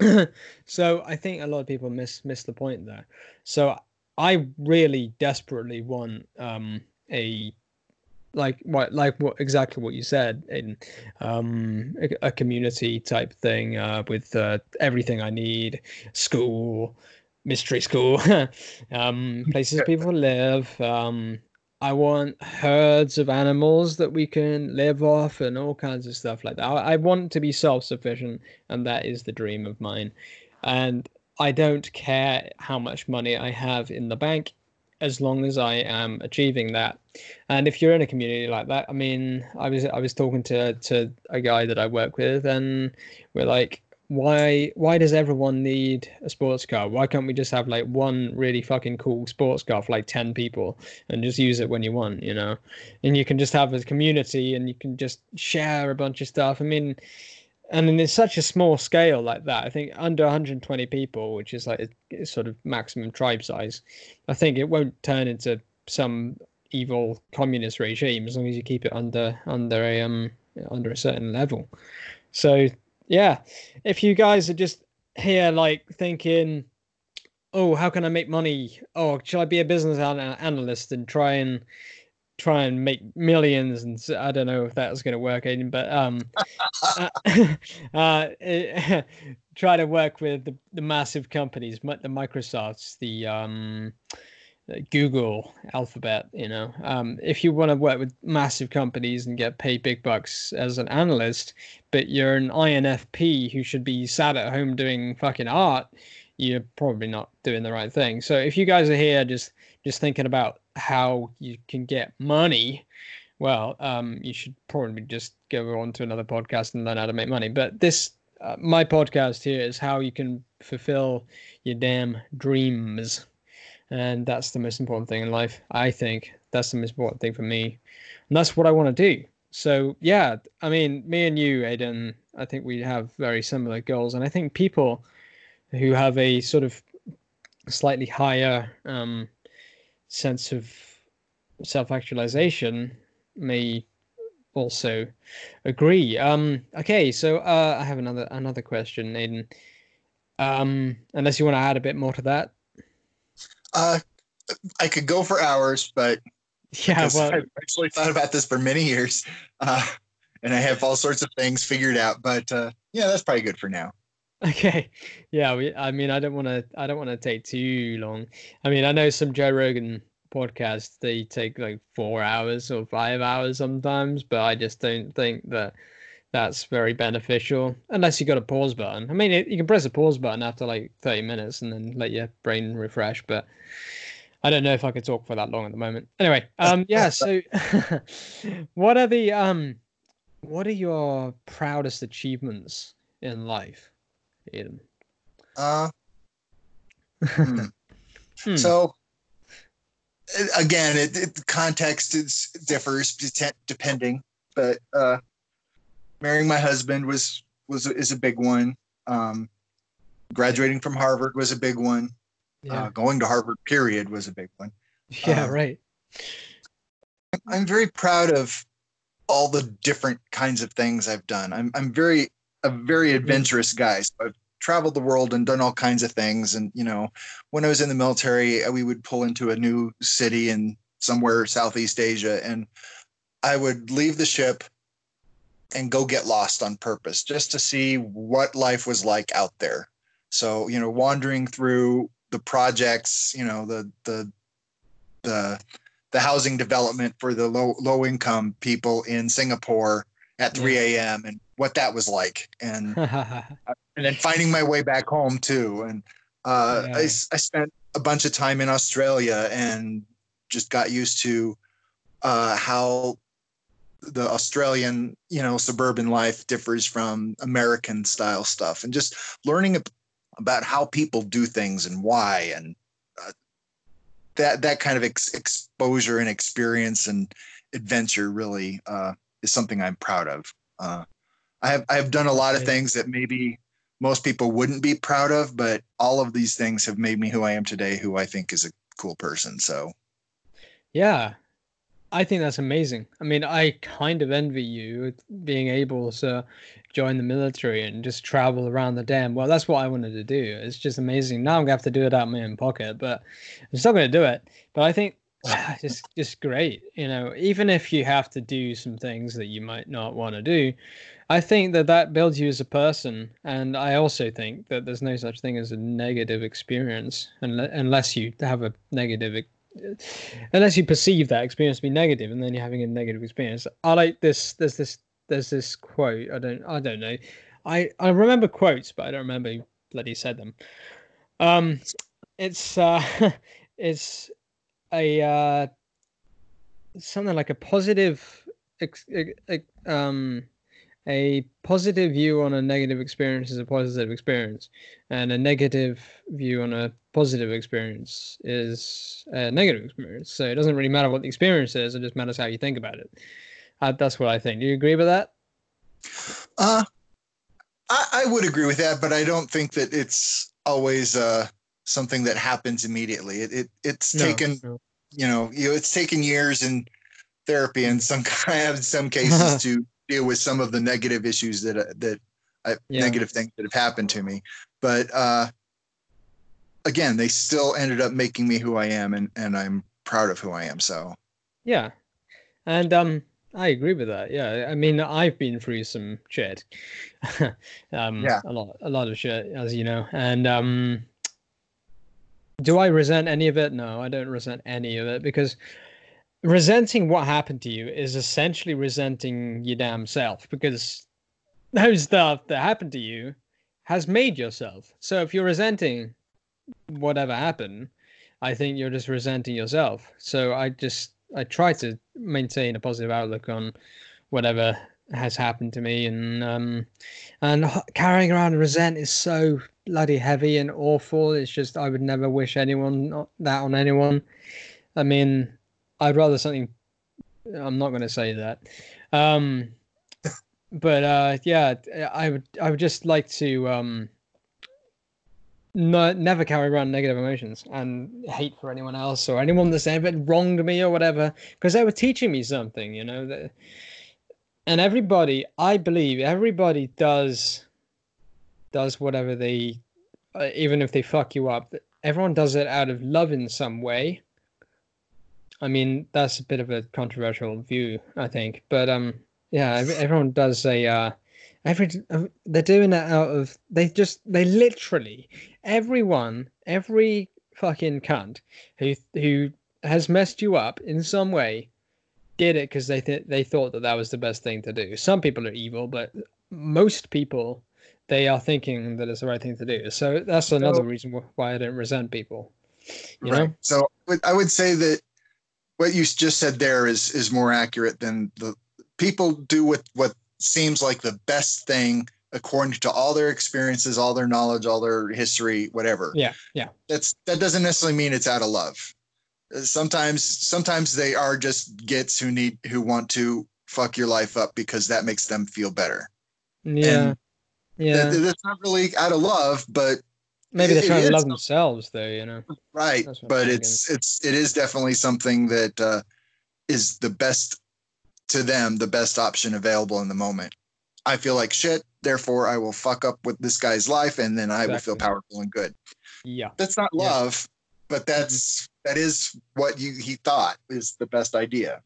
So i think a lot of people miss miss the point there. So i really desperately want um a like what like what exactly what you said in um a, a community type thing uh with uh, everything i need school mystery school. Um places people live um i want herds of animals that we can live off and all kinds of stuff like that. I, I want to be self-sufficient and that is the dream of mine. And i don't care how much money i have in the bank as long as i am achieving that. And if you're in a community like that i mean i was i was talking to to a guy that i work with and we're like why why does everyone need a sports car? Why can't we just have like one really fucking cool sports car for like 10 people and just use it when you want you know? And you can just have a community and you can just share a bunch of stuff. I mean and in such a small scale like that i think under 120 people which is like a sort of maximum tribe size i think it won't turn into some evil communist regime as long as you keep it under under a um under a certain level. So yeah. If you guys are just here like thinking oh how can i make money? Oh should i be a business analyst and try and try and make millions and I don't know if that's going to work Aiden, but um uh, uh, try to work with the, the massive companies the microsofts the um Google, Alphabet, you know, um, if you want to work with massive companies and get paid big bucks as an analyst, but you're an INFP who should be sat at home doing fucking art, you're probably not doing the right thing. So if you guys are here just just thinking about how you can get money, well, um, you should probably just go on to another podcast and learn how to make money. But this, uh, my podcast here is how you can fulfill your damn dreams and that's the most important thing in life i think. That's the most important thing for me. And that's what i want to do. So yeah i mean me and you aiden i think we have very similar goals. And i think people who have a sort of slightly higher um, sense of self-actualization may also agree. Um okay so uh i have another another question aiden um unless you want to add a bit more to that Uh, I could go for hours, but yeah well I've actually thought about this for many years, uh, and I have all sorts of things figured out. But uh, yeah, that's probably good for now. Okay. Yeah, we, I mean I don't want to I don't want to take too long. I mean, I know some Joe Rogan podcasts they take like 4 hours or 5 hours sometimes, but I just don't think that that's very beneficial unless you've got a pause button. I mean, it, you can press a pause button after like 30 minutes and then let your brain refresh, but I don't know if I could talk for that long at the moment. Anyway, um yeah, so what are the um what are your proudest achievements in life? Ian? Uh, hmm. Hmm. So again, it, it context is differs depending, but uh, marrying my husband was was is a big one. Um, graduating from Harvard was a big one. Yeah. Uh, going to Harvard, period, was a big one. Yeah, um, right. I'm very proud of all the different kinds of things I've done. I'm I'm very a very mm-hmm. adventurous guy. So I've traveled the world and done all kinds of things. And you know, when I was in the military, we would pull into a new city in somewhere Southeast Asia, and I would leave the ship and go get lost on purpose just to see what life was like out there. So you know, wandering through the projects, you know, the the the the housing development for the low low income people in Singapore at 3 a.m. and what that was like, and and then finding my way back home too. And uh, yeah. I, I spent a bunch of time in Australia and just got used to uh, how the Australian, you know, suburban life differs from American style stuff, and just learning about how people do things and why, and that that kind of ex- exposure and experience and adventure really uh, is something I'm proud of. Uh, I have I have done a lot of things that maybe most people wouldn't be proud of, but all of these things have made me who I am today, who I think is a cool person. So, yeah, I think that's amazing. I mean, I kind of envy you being able to join the military and just travel around the damn well that's what i wanted to do. It's just amazing. Now i'm gonna have to do it out of my own pocket but i'm still gonna do it. But i think ah, it's just great you know. Even if you have to do some things that you might not want to do i think that that builds you as a person. And i also think that there's no such thing as a negative experience unless you have a negative unless you perceive that experience to be negative and then you're having a negative experience i like this there's this there's this quote. I don't I don't know. I I remember quotes, but I don't remember who bloody said them. Um, it's uh, it's a uh, something like a positive, ex, ex, um, a positive view on a negative experience is a positive experience, and a negative view on a positive experience is a negative experience. So it doesn't really matter what the experience is; it just matters how you think about it. Uh, that's what I think. Do you agree with that? Uh, I, I would agree with that, but I don't think that it's always uh, something that happens immediately. It, it it's no, taken, no. you know, you know, it's taken years in therapy and some kind of some cases to deal with some of the negative issues that uh, that I, yeah. negative things that have happened to me. But uh, again, they still ended up making me who I am, and and I'm proud of who I am. So yeah, and um, I agree with that. Yeah, I mean, I've been through some shit. um, yeah, a lot, a lot of shit, as you know. And um, do I resent any of it? No, I don't resent any of it because resenting what happened to you is essentially resenting your damn self because those stuff that happened to you has made yourself. So if you're resenting whatever happened, I think you're just resenting yourself. So I just I try to maintain a positive outlook on whatever has happened to me, and um, and carrying around resent is so bloody heavy and awful. It's just I would never wish anyone that on anyone. I mean, I'd rather something. I'm not going to say that. Um, but uh, yeah, I would I would just like to um, no, never carry around negative emotions and hate for anyone else or anyone that's ever wronged me or whatever because they were teaching me something you know and everybody i believe everybody does does whatever they uh, even if they fuck you up everyone does it out of love in some way i mean that's a bit of a controversial view i think but um yeah everyone does a uh every they're doing it out of they just they literally everyone, every fucking cunt who who has messed you up in some way did it because they th- they thought that that was the best thing to do. Some people are evil, but most people they are thinking that it's the right thing to do. So that's another so, reason why I don't resent people. You right. know. So I would say that what you just said there is is more accurate than the people do with what seems like the best thing according to all their experiences, all their knowledge, all their history, whatever. Yeah, yeah. That's that doesn't necessarily mean it's out of love. sometimes sometimes they are just gets who need who want to fuck your life up because that makes them feel better. Yeah. And yeah. That, that's not really out of love, but Maybe they're it trying to love themselves, though. You know. right. That's what I'm But thinking. it's it's it is definitely something that uh, is the best to them, the best option available in the moment. I feel like shit, therefore I will fuck up with this guy's life, and then I will feel powerful and good. Yeah. That's not Yeah. Mm-hmm. love, but that's that is what you he thought is the best idea.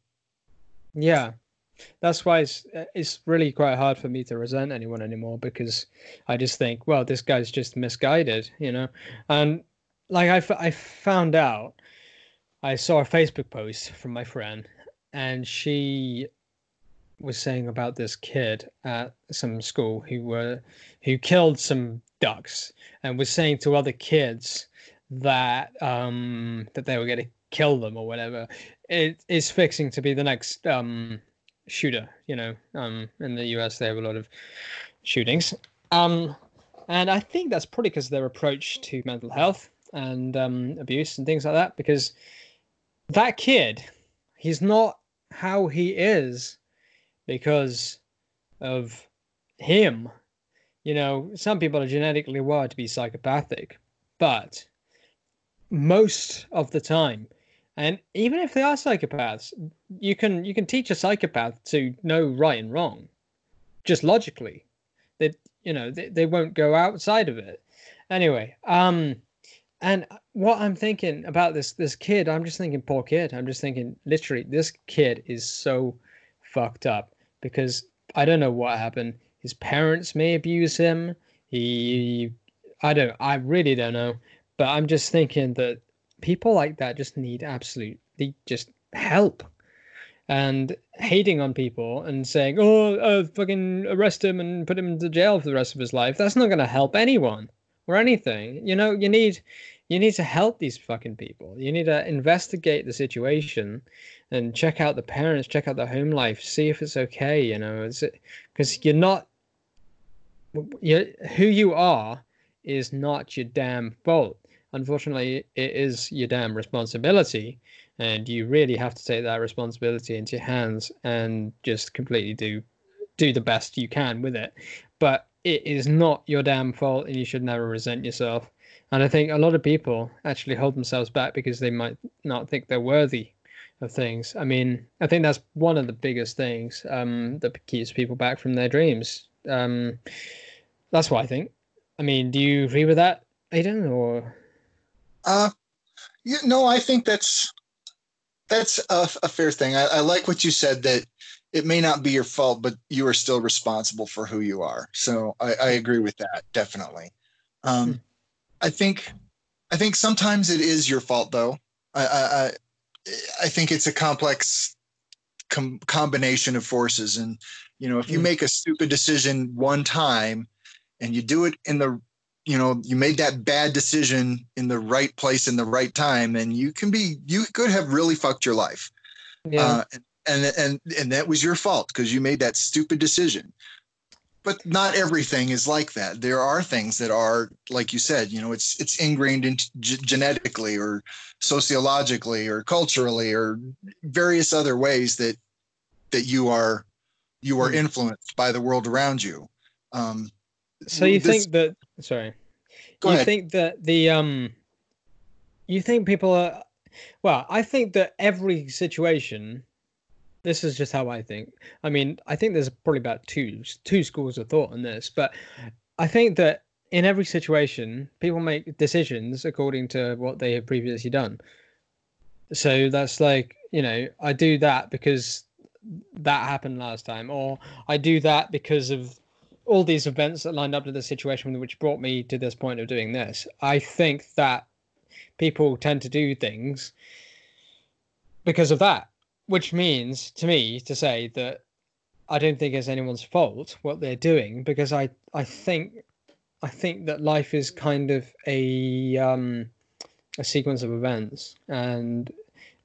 Yeah, that's why it's uh, it's really quite hard for me to resent anyone anymore because I just think, well, this guy's just misguided, you know. And like I, f- I found out, I saw a Facebook post from my friend, and she was saying about this kid at some school who were who killed some ducks and was saying to other kids that um that they were going to kill them or whatever it is fixing to be the next um shooter you know um in the us they have a lot of shootings. Um and i think that's probably because their approach to mental health and um abuse and things like that because that kid he's not how he is because of him. You know some people are genetically wired to be psychopathic but most of the time and even if they are psychopaths you can you can teach a psychopath to know right and wrong just logically. That you know they, they won't go outside of it. Anyway um and what i'm thinking about this this kid i'm just thinking poor kid. I'm just thinking literally this kid is so fucked up because i don't know what happened. His parents may abuse him. He i don't i really don't know. But i'm just thinking that people like that just need absolutely just help. And hating on people and saying oh uh, fucking arrest him and put him into jail for the rest of his life that's not going to help anyone or anything. You know you need you need to help these fucking people. You need to investigate the situation and check out the parents check out the home life see if it's okay you know. It's because you're not you who you are is not your damn fault unfortunately it is your damn responsibility. And you really have to take that responsibility into your hands and just completely do do the best you can with it. But it is not your damn fault and you should never resent yourself. And i think a lot of people actually hold themselves back because they might not think they're worthy of things. I mean i think that's one of the biggest things um, that keeps people back from their dreams. Um, that's what i think. I mean do you agree with that Aiden, or Uh, yeah, no, I think that's that's a, a fair thing. I, I like what you said that it may not be your fault, but you are still responsible for who you are. So I, I agree with that definitely. Um, I think I think sometimes it is your fault though. I I I, I think it's a complex com- combination of forces, and you know if you Mm. make a stupid decision one time and you do it in the you know you made that bad decision in the right place in the right time and you can be you could have really fucked your life. Yeah. Uh, and and and that was your fault because you made that stupid decision. But not everything is like that. There are things that are like you said you know it's it's ingrained in g- genetically or sociologically or culturally or various other ways that that you are you are Hmm. influenced by the world around you. Um so you this- think that sorry Go you ahead. think that the um you think people are well i think that every situation this is just how i think i mean i think there's probably about two two schools of thought on this but i think that in every situation people make decisions according to what they have previously done so that's like you know i do that because that happened last time or i do that because of all these events that lined up to the situation which brought me to this point of doing this i think that people tend to do things because of that which means to me to say that i don't think it's anyone's fault what they're doing because i i think i think that life is kind of a um a sequence of events and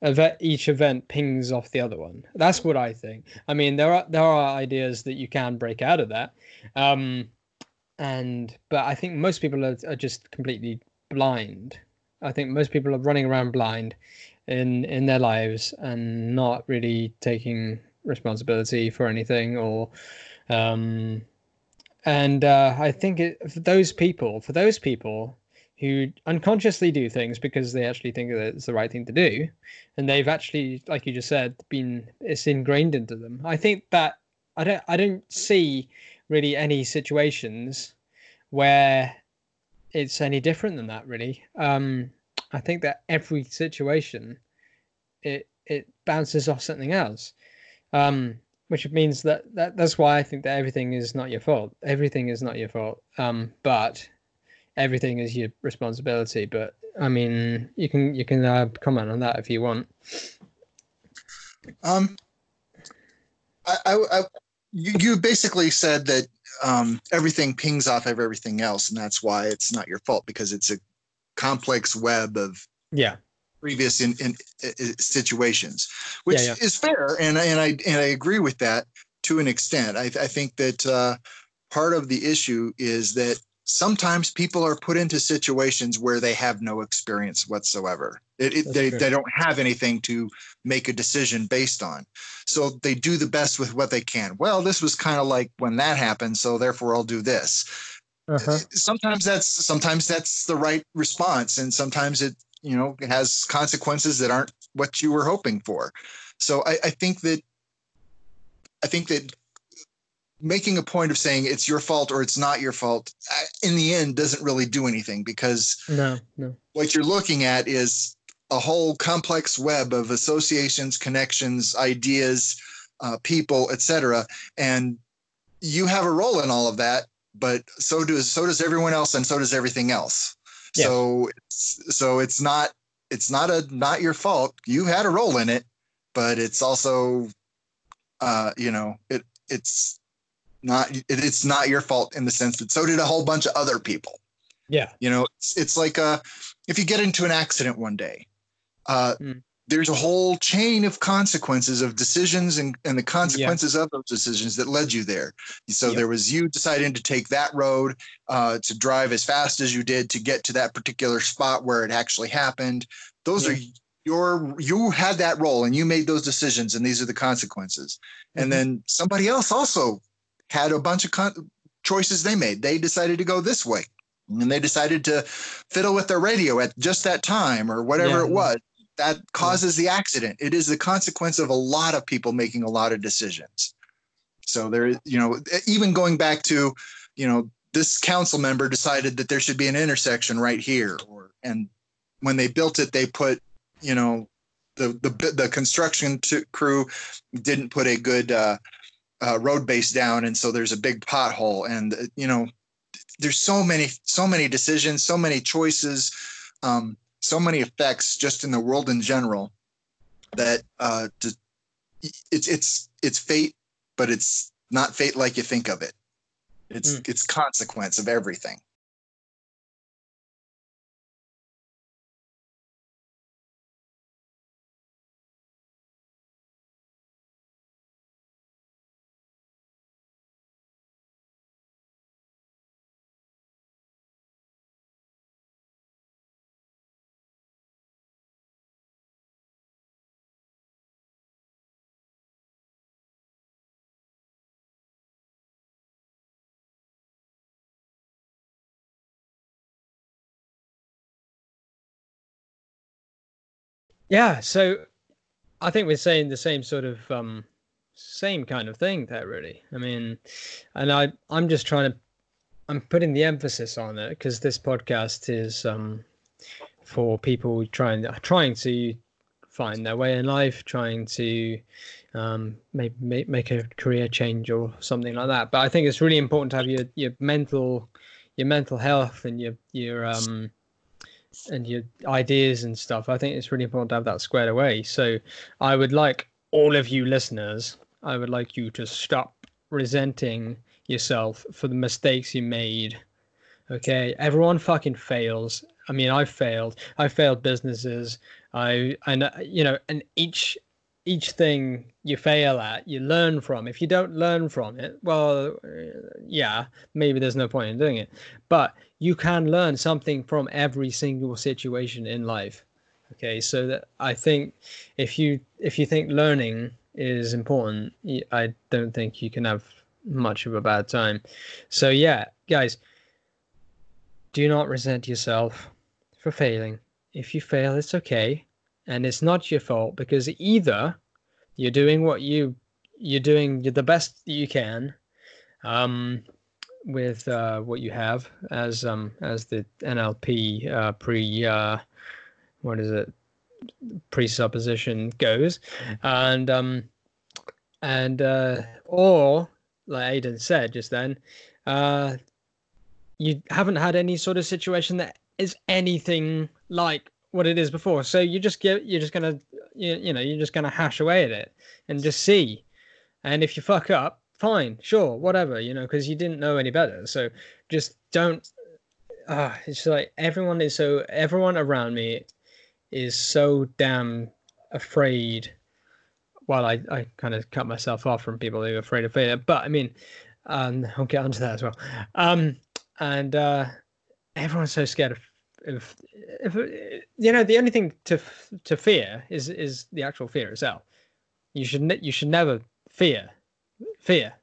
eve- each event pings off the other one. That's what i think. I mean there are there are ideas that you can break out of that. Um and but i think most people are, are just completely blind. I think most people are running around blind in in their lives and not really taking responsibility for anything or um and uh, I think it, for those people, for those people who unconsciously do things because they actually think that it's the right thing to do, and they've actually, like you just said, been it's ingrained into them. I think that I don't I don't see really any situations where it's any different than that. Really, um, I think that every situation it it bounces off something else. Um, which means that, that that's why I think that everything is not your fault. Everything is not your fault. Um, but everything is your responsibility. But I mean, you can you can uh, comment on that if you want. Um, I, I, I you, you basically said that um, everything pings off of everything else, and that's why it's not your fault because it's a complex web of yeah previous in, in, in situations, which Yeah, yeah. is fair, and and I and I agree with that to an extent. I, I think that uh, part of the issue is that sometimes people are put into situations where they have no experience whatsoever. It, it, they they don't have anything to make a decision based on, so they do the best with what they can. Well, this was kind of like when that happened, so therefore I'll do this Uh-huh. sometimes that's sometimes that's the right response and sometimes it you know has consequences that aren't what you were hoping for so i, I think that i think that making a point of saying it's your fault or it's not your fault in the end doesn't really do anything because No, no. what you're looking at is a whole complex web of associations connections ideas uh, people etc and you have a role in all of that but so does so does everyone else and so does everything else Yeah. so it's, so it's not it's not a not your fault you had a role in it but it's also uh you know it it's not it's not your fault in the sense that so did a whole bunch of other people Yeah. you know, it's, it's like uh, if you get into an accident one day, uh, Mm. there's a whole chain of consequences of decisions and, and the consequences of those decisions that led you there. So Yep. there was you deciding to take that road uh, to drive as fast as you did to get to that particular spot where it actually happened. Those are your you had that role and you made those decisions and these are the consequences. Mhm. And then somebody else also had a bunch of con- choices they made. They decided to go this way and they decided to fiddle with their radio at just that time or whatever Yeah. it was that causes the accident it is the consequence of a lot of people making a lot of decisions so there you know even going back to you know this council member decided that there should be an intersection right here or and when they built it they put you know the the the construction to, crew didn't put a good uh, uh, road base down and so there's a big pothole. And uh, you know there's so many so many decisions so many choices um, so many effects just in the world in general that uh, to, it's it's it's fate but it's not fate like you think of it. It's Mm. it's consequence of everything Yeah, so I think we're saying the same sort of um same kind of thing there really. I mean, and I I'm just trying to I'm putting the emphasis on it because this podcast is um for people trying trying to find their way in life, trying to um make, make a career change or something like that. But I think it's really important to have your your mental your mental health and your your um and your ideas and stuff. I think it's really important to have that squared away. So I would like all of you listeners, I would like you to stop resenting yourself for the mistakes you made. Okay, everyone fucking fails. I mean, I failed. I failed businesses. I and you know, and each each thing you fail at, you learn from. If you don't learn from it, well, uh, yeah, maybe there's no point in doing it. But you can learn something from every single situation in life. Okay, so that I think if you if you think learning is important, I don't think you can have much of a bad time. So yeah, guys, do not resent yourself for failing. If you fail, it's okay, and it's not your fault because either you're doing what you you're doing the best you can, um, with uh, what you have as um as the NLP uh, pre uh, what is it? Presupposition goes, and um and uh, or like Aiden said just then, uh, you haven't had any sort of situation that is anything like what it is before. So you just get you're just gonna you, you know you're just gonna hash away at it and just see, and if you fuck up, fine, sure, whatever, you know, because you didn't know any better. So just don't. Uh, it's like everyone is so everyone around me is so damn afraid. While I, I kind of cut myself off from people who are afraid of failure, but I mean, um, I'll get onto that as well. Um, and uh, everyone's so scared of, of, if, you know, the only thing to to fear is is the actual fear itself. You should ne- you should never fear fear,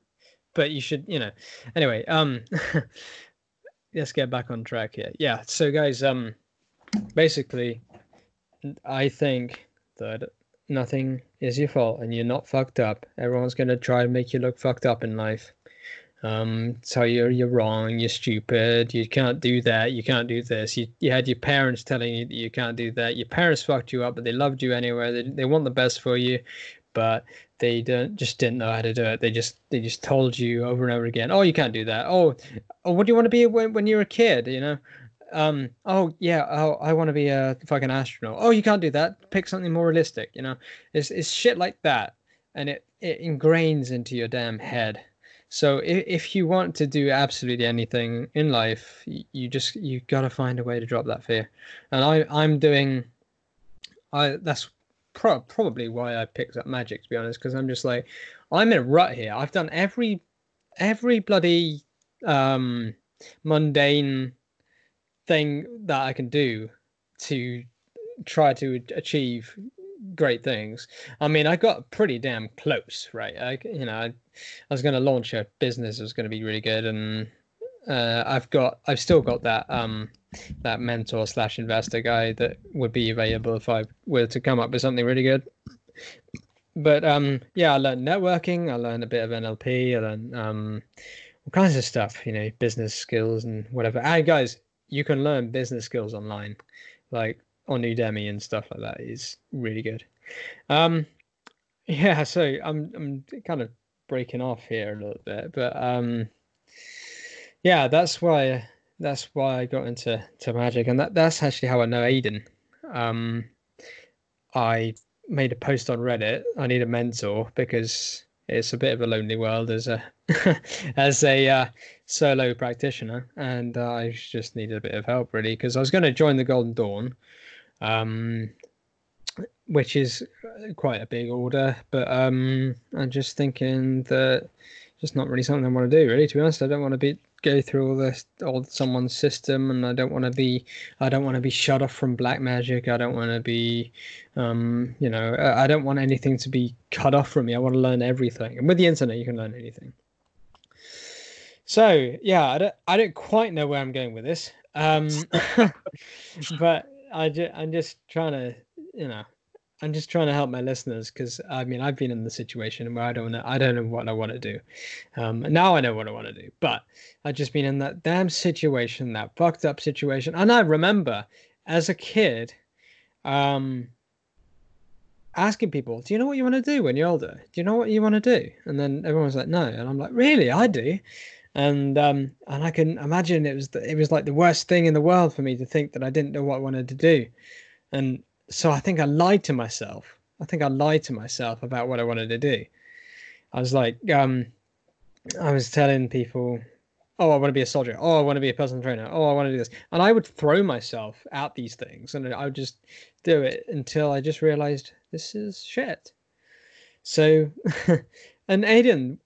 but you should, you know. Anyway, um, let's get back on track here. Yeah. So, guys, um, basically, I think that nothing is your fault and you're not fucked up. Everyone's gonna try and make you look fucked up in life. Um, tell you you're wrong, you're stupid, you can't do that, you can't do this. You you had your parents telling you that you can't do that. Your parents fucked you up, but they loved you anyway. They they want the best for you, but they don't just didn't know how to do it. They just they just told you over and over again, oh, you can't do that. Oh, oh what do you want to be when when you're a kid? You know, um, oh yeah, oh I want to be a fucking astronaut. Oh, you can't do that. Pick something more realistic. You know, it's it's shit like that, and it it ingrains into your damn head. So if, if you want to do absolutely anything in life, you, just you gotta find a way to drop that fear. And I I'm doing, I that's pro- probably why I picked up magic to be honest, because I'm just like, I'm in a rut here. I've done every every bloody um, mundane thing that I can do to try to achieve great things. I mean, I got pretty damn close, right? I, you know, I, I was going to launch a business. It was going to be really good, and uh, I've got, I've still got that um, that mentor slash investor guy that would be available if I were to come up with something really good. But um, yeah, I learned networking. I learned a bit of NLP. I learned um, all kinds of stuff. You know, business skills and whatever. And guys, you can learn business skills online, like on Udemy and stuff like that. Is really good. Um, yeah, so I'm I'm kind of breaking off here a little bit, but um, yeah, that's why that's why I got into to magic, and that that's actually how I know Aiden. Um, I made a post on Reddit. I need a mentor because it's a bit of a lonely world as a as a uh, solo practitioner, and uh, I just needed a bit of help really because I was going to join the Golden Dawn, um, which is quite a big order, but um, I'm just thinking that just not really something I want to do really. To be honest, I don't want to be go through all this all someone's system and I don't want to be I don't want to be shut off from black magic. I don't want to be um you know I don't want anything to be cut off from me. I want to learn everything. And with the internet you can learn anything. So yeah I don't I don't quite know where I'm going with this um but I just, I'm just trying to you know I'm just trying to help my listeners because I mean I've been in the situation where I don't know I don't know what I want to do. Um, now I know what I want to do, but I've just been in that damn situation, that fucked up situation, and I remember as a kid, um, asking people, "Do you know what you want to do when you're older? Do you know what you want to do?" And then everyone's like, "No," and I'm like, "Really? I do." And um, and I can imagine it was the, it was like the worst thing in the world for me to think that I didn't know what I wanted to do, and so I think I lied to myself. I think I lied to myself about what I wanted to do. I was like, um, I was telling people, oh, I want to be a soldier. Oh, I want to be a personal trainer. Oh, I want to do this. And I would throw myself at these things and I would just do it until I just realized this is shit. So, and Aiden,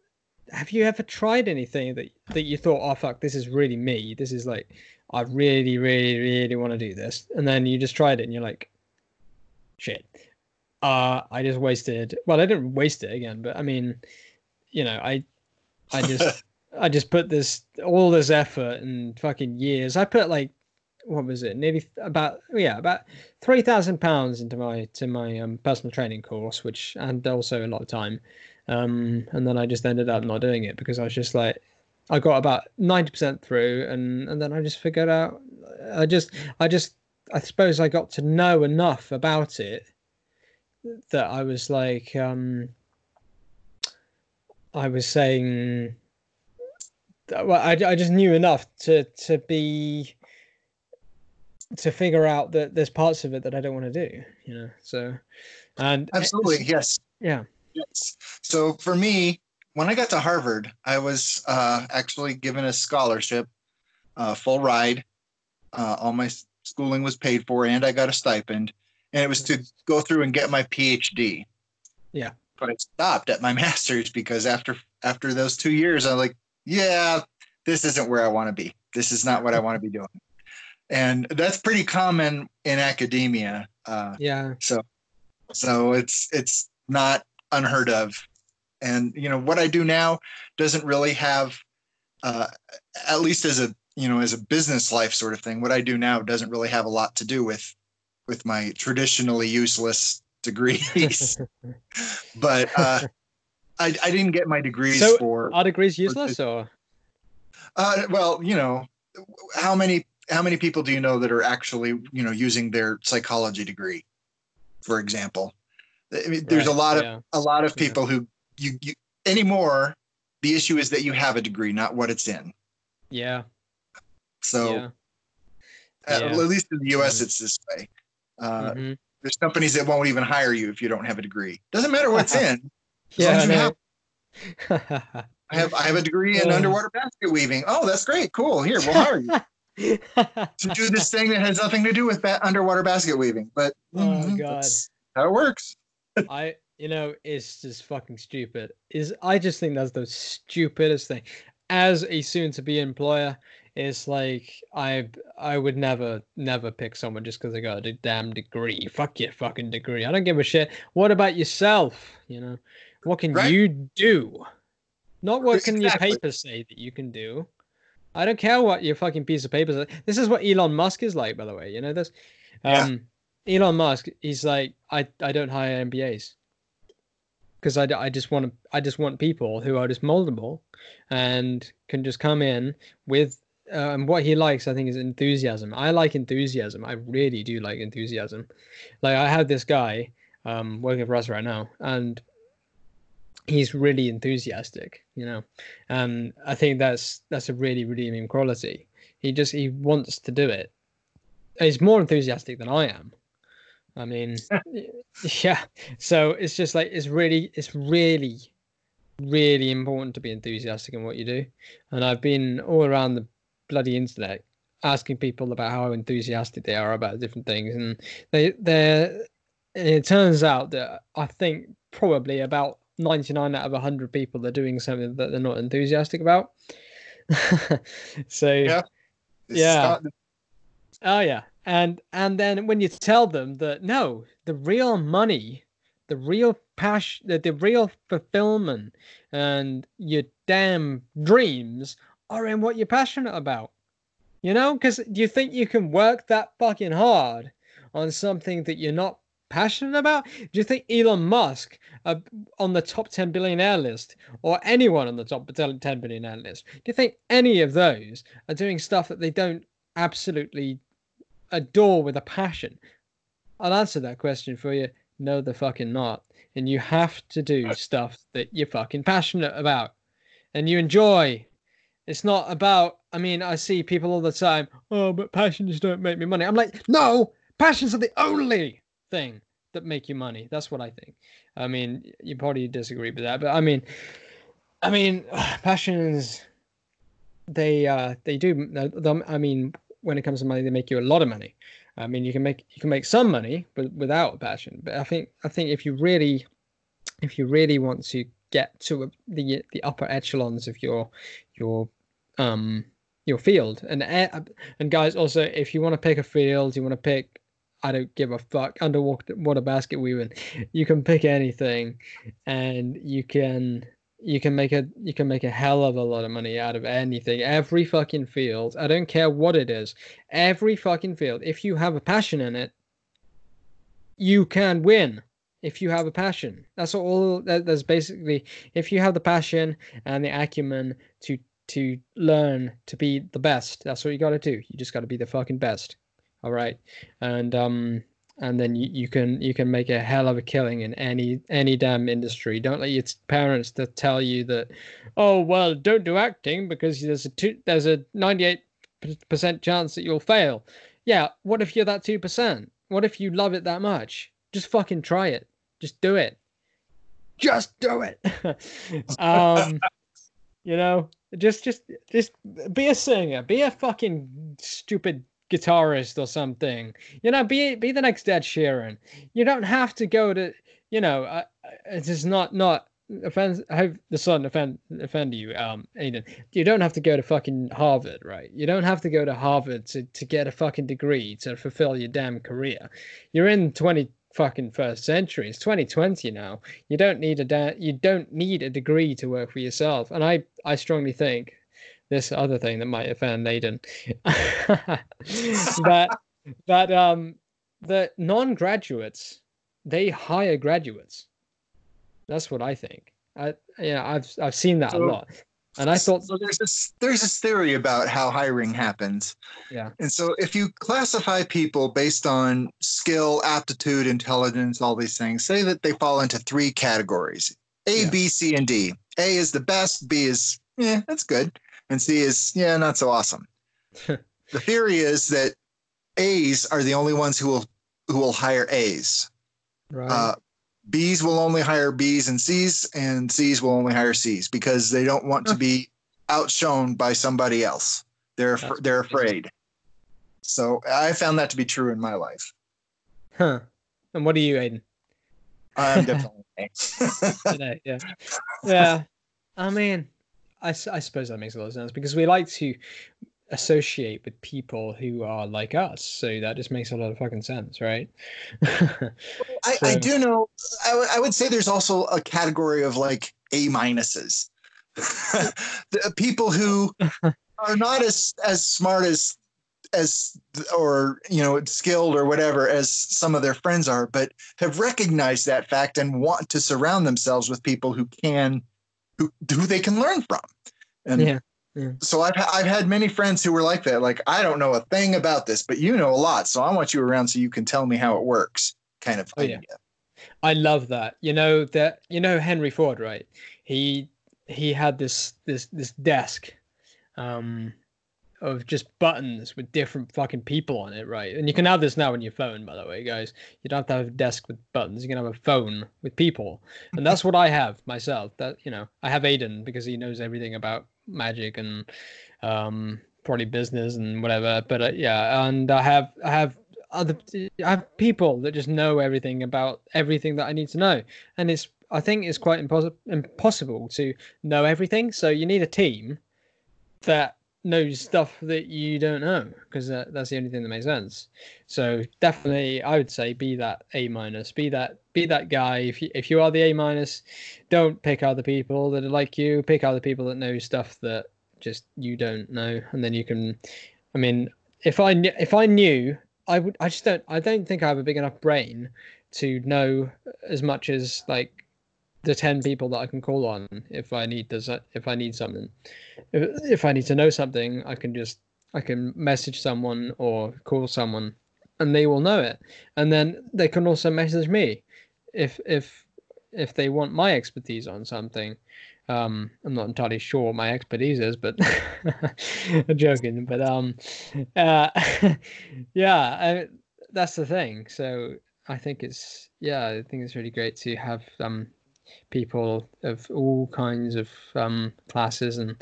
have you ever tried anything that, that you thought, oh, fuck, this is really me? This is like, I really, really, really want to do this. And then you just tried it and you're like, shit. Uh, I just wasted. Well, I didn't waste it again, but I mean, you know, I, I just, I just put this all this effort and fucking years. I put like, what was it? Nearly about yeah, about three thousand pounds into my to my um, personal training course, which and also a lot of time. Um, and then I just ended up not doing it because I was just like, I got about ninety percent through, and and then I just figured out. I just, I just, I suppose I got to know enough about it that I was like, um, I was saying, well, I, I just knew enough to to be to figure out that there's parts of it that I don't want to do, you know. So, and absolutely, yes, yeah, yes. So for me, when I got to Harvard, I was uh, actually given a scholarship, uh, full ride. Uh, all my schooling was paid for, and I got a stipend and it was to go through and get my PhD. Yeah. But I stopped at my master's because after after those two years, I'm like, yeah, this isn't where I want to be. This is not what I want to be doing. And that's pretty common in academia. Uh, yeah. So, so it's it's not unheard of. And you know what I do now doesn't really have, uh, at least as a you know as a business life sort of thing. What I do now doesn't really have a lot to do with with my traditionally useless degrees. but uh, I, I didn't get my degrees so for. Are degrees useless or? Uh, well, you know, how many how many people do you know that are actually you know using their psychology degree, for example? I mean, there's right, a lot of yeah. a lot of people yeah. who you, you anymore. The issue is that you have a degree, not what it's in. Yeah. So, yeah. At, at least in the U.S., mm-hmm. it's this way. Uh, mm-hmm. There's companies that won't even hire you if you don't have a degree. Doesn't matter what's in. yeah, I have I have a degree in underwater basket weaving. Oh, that's great. Cool. Here, we'll hire you. to do this thing that has nothing to do with ba- underwater basket weaving. But oh mm, god, how it works. I you know it's just fucking stupid. Is I just think that's the stupidest thing. As a soon-to-be employer, it's like I I would never never pick someone just because they got a damn degree. Fuck your fucking degree. I don't give a shit. What about yourself? You know, what can right. you do? Not what can your papers say that you can do. I don't care what your fucking piece of paper says. This is what Elon Musk is like, by the way. You know this. Um. Elon Musk, he's like, I I don't hire MBAs because I, I just want to I just want people who are just moldable and can just come in with and what he likes, I think, is enthusiasm. I like enthusiasm. I really do like enthusiasm. Like I have this guy um, working for us right now, and he's really enthusiastic. You know, and I think that's that's a really redeeming quality. He just he wants to do it. He's more enthusiastic than I am. I mean, yeah. So it's just like it's really it's really really important to be enthusiastic in what you do. And I've been all around the bloody internet asking people about how enthusiastic they are about different things, and they they it turns out that I think probably about 99 out of 100 people are doing something that they're not enthusiastic about. so yeah, yeah. Oh yeah, and and then when you tell them that no, the real money, the real passion, the, the real fulfillment, and your damn dreams are in what you're passionate about. You know, because do you think you can work that fucking hard on something that you're not passionate about? Do you think Elon Musk uh, on the top 10 billionaire list or anyone on the top 10 billionaire list, do you think any of those are doing stuff that they don't absolutely adore with a passion? I'll answer that question for you. No, the fucking not. And you have to do stuff that you're fucking passionate about and you enjoy it's not about. I mean, I see people all the time. Oh, but passions don't make me money. I'm like, no, passions are the only thing that make you money. That's what I think. I mean, you probably disagree with that, but I mean, I mean, passions. They uh they do. I mean, when it comes to money, they make you a lot of money. I mean, you can make you can make some money, but without passion. But I think I think if you really, if you really want to get to the the upper echelons of your your um your field and and guys also if you want to pick a field you want to pick I don't give a fuck underwater basket weaving. You can pick anything, and you can you can make a you can make a hell of a lot of money out of anything. Every fucking field. I don't care what it is. Every fucking field. If you have a passion in it, you can win. If you have a passion, that's all. That, that's basically if you have the passion and the acumen to to learn to be the best. That's what you got to do. You just got to be the fucking best. All right, and um, and then you, you can you can make a hell of a killing in any any damn industry. Don't let your parents to tell you that, oh well, don't do acting because there's a two, there's a ninety eight percent chance that you'll fail. Yeah, what if you're that two percent? What if you love it that much? Just fucking try it. Just do it. Just do it. um, you know, just just just be a singer. Be a fucking stupid guitarist or something. You know, be be the next Ed Sheeran. You don't have to go to. You know, uh, it is not not offend. I hope the sun offend offend you, um, Aiden. You don't have to go to fucking Harvard, right? You don't have to go to Harvard to to get a fucking degree to fulfill your damn career. You're in twenty fucking first century. It's 2020 now. You don't need a da- you don't need a degree to work for yourself. And I I strongly think this other thing that might offend Aiden that that um the non-graduates they hire graduates. That's what I think. I yeah I've I've seen that so, a lot. And I thought so there's this there's this theory about how hiring happens. Yeah. And so if you classify people based on skill, aptitude, intelligence, all these things, say that they fall into three categories. A, yeah. B, C, and D. A is the best, B is yeah, that's good. And C is yeah, not so awesome. the theory is that A's are the only ones who will who will hire A's. Right. Uh, B's will only hire B's and C's, and C's will only hire C's because they don't want to be outshone by somebody else. They're That's they're afraid. So I found that to be true in my life. Huh. And what are you, Aiden? I'm definitely yeah. Yeah. I mean, I, I suppose that makes a lot of sense because we like to associate with people who are like us. So that just makes a lot of fucking sense, right? I, so, I, do know. I, w- I would say there's also a category of like A minuses. the people who are not as as smart as as or you know skilled or whatever as some of their friends are but have recognized that fact and want to surround themselves with people who can who who they can learn from and yeah yeah. So I've I've had many friends who were like that. Like I don't know a thing about this, but you know a lot, so I want you around so you can tell me how it works. Kind of oh, idea. Yeah. I love that. You know that you know Henry Ford, right? He he had this this this desk um of just buttons with different fucking people on it, right? And you can have this now on your phone, by the way, guys. You don't have to have a desk with buttons. You can have a phone with people, and that's what I have myself. That you know, I have Aiden because he knows everything about magic and um, probably business and whatever. But uh, yeah, and I have I have other I have people that just know everything about everything that I need to know, and it's I think it's quite impossible impossible to know everything. So you need a team that knows stuff that you don't know because uh, that's the only thing that makes sense. So definitely, I would say be that A minus, be that be that guy. If you if you are the A minus, don't pick other people that are like you. Pick other people that know stuff that just you don't know, and then you can. I mean, if I if I knew, I would. I just don't. I don't think I have a big enough brain to know as much as like the 10 people that I can call on if I need this if I need something. If, if I need to know something I can just I can message someone or call someone and they will know it. And then they can also message me if if if they want my expertise on something. Um I'm not entirely sure what my expertise is but I'm joking but um uh yeah I, that's the thing. So I think it's yeah I think it's really great to have um people of all kinds of um, classes and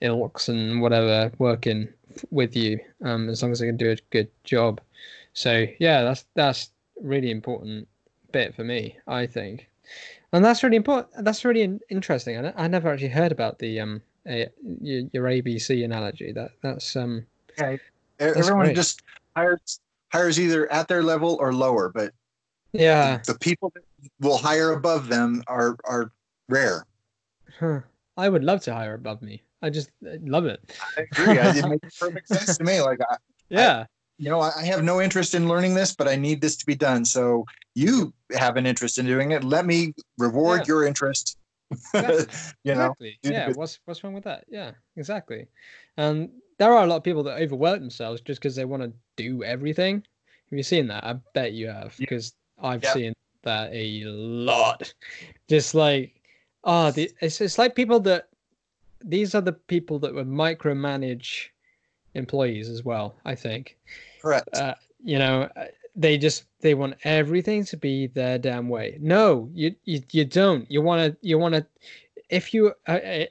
ilks and whatever working with you um, as long as they can do a good job. So yeah, that's that's really important bit for me, I think, and that's really important. That's really interesting. I, I never actually heard about the um a, your, your ABC analogy. That that's um yeah. Everyone great. just hires hires either at their level or lower, but Yeah. the, the people that will hire above them are are rare. Huh. I would love to hire above me. I just I love it. I agree. I, it makes perfect sense to me. Like I, Yeah. you know, I I have no interest in learning this, but I need this to be done. So you have an interest in doing it. Let me reward Yeah. your interest. Exactly. you know, exactly. Yeah. What's what's wrong with that? Yeah. Exactly. And there are a lot of people that overwork themselves just because they want to do everything. Have you seen that? I bet you have, because I've Yeah. seen that a lot. Just like, oh, the, it's it's like people that these are the people that would micromanage employees as well. I think. correct. uh, you know they just they want everything to be their damn way no you you, you don't you want to you want to if you uh, uh,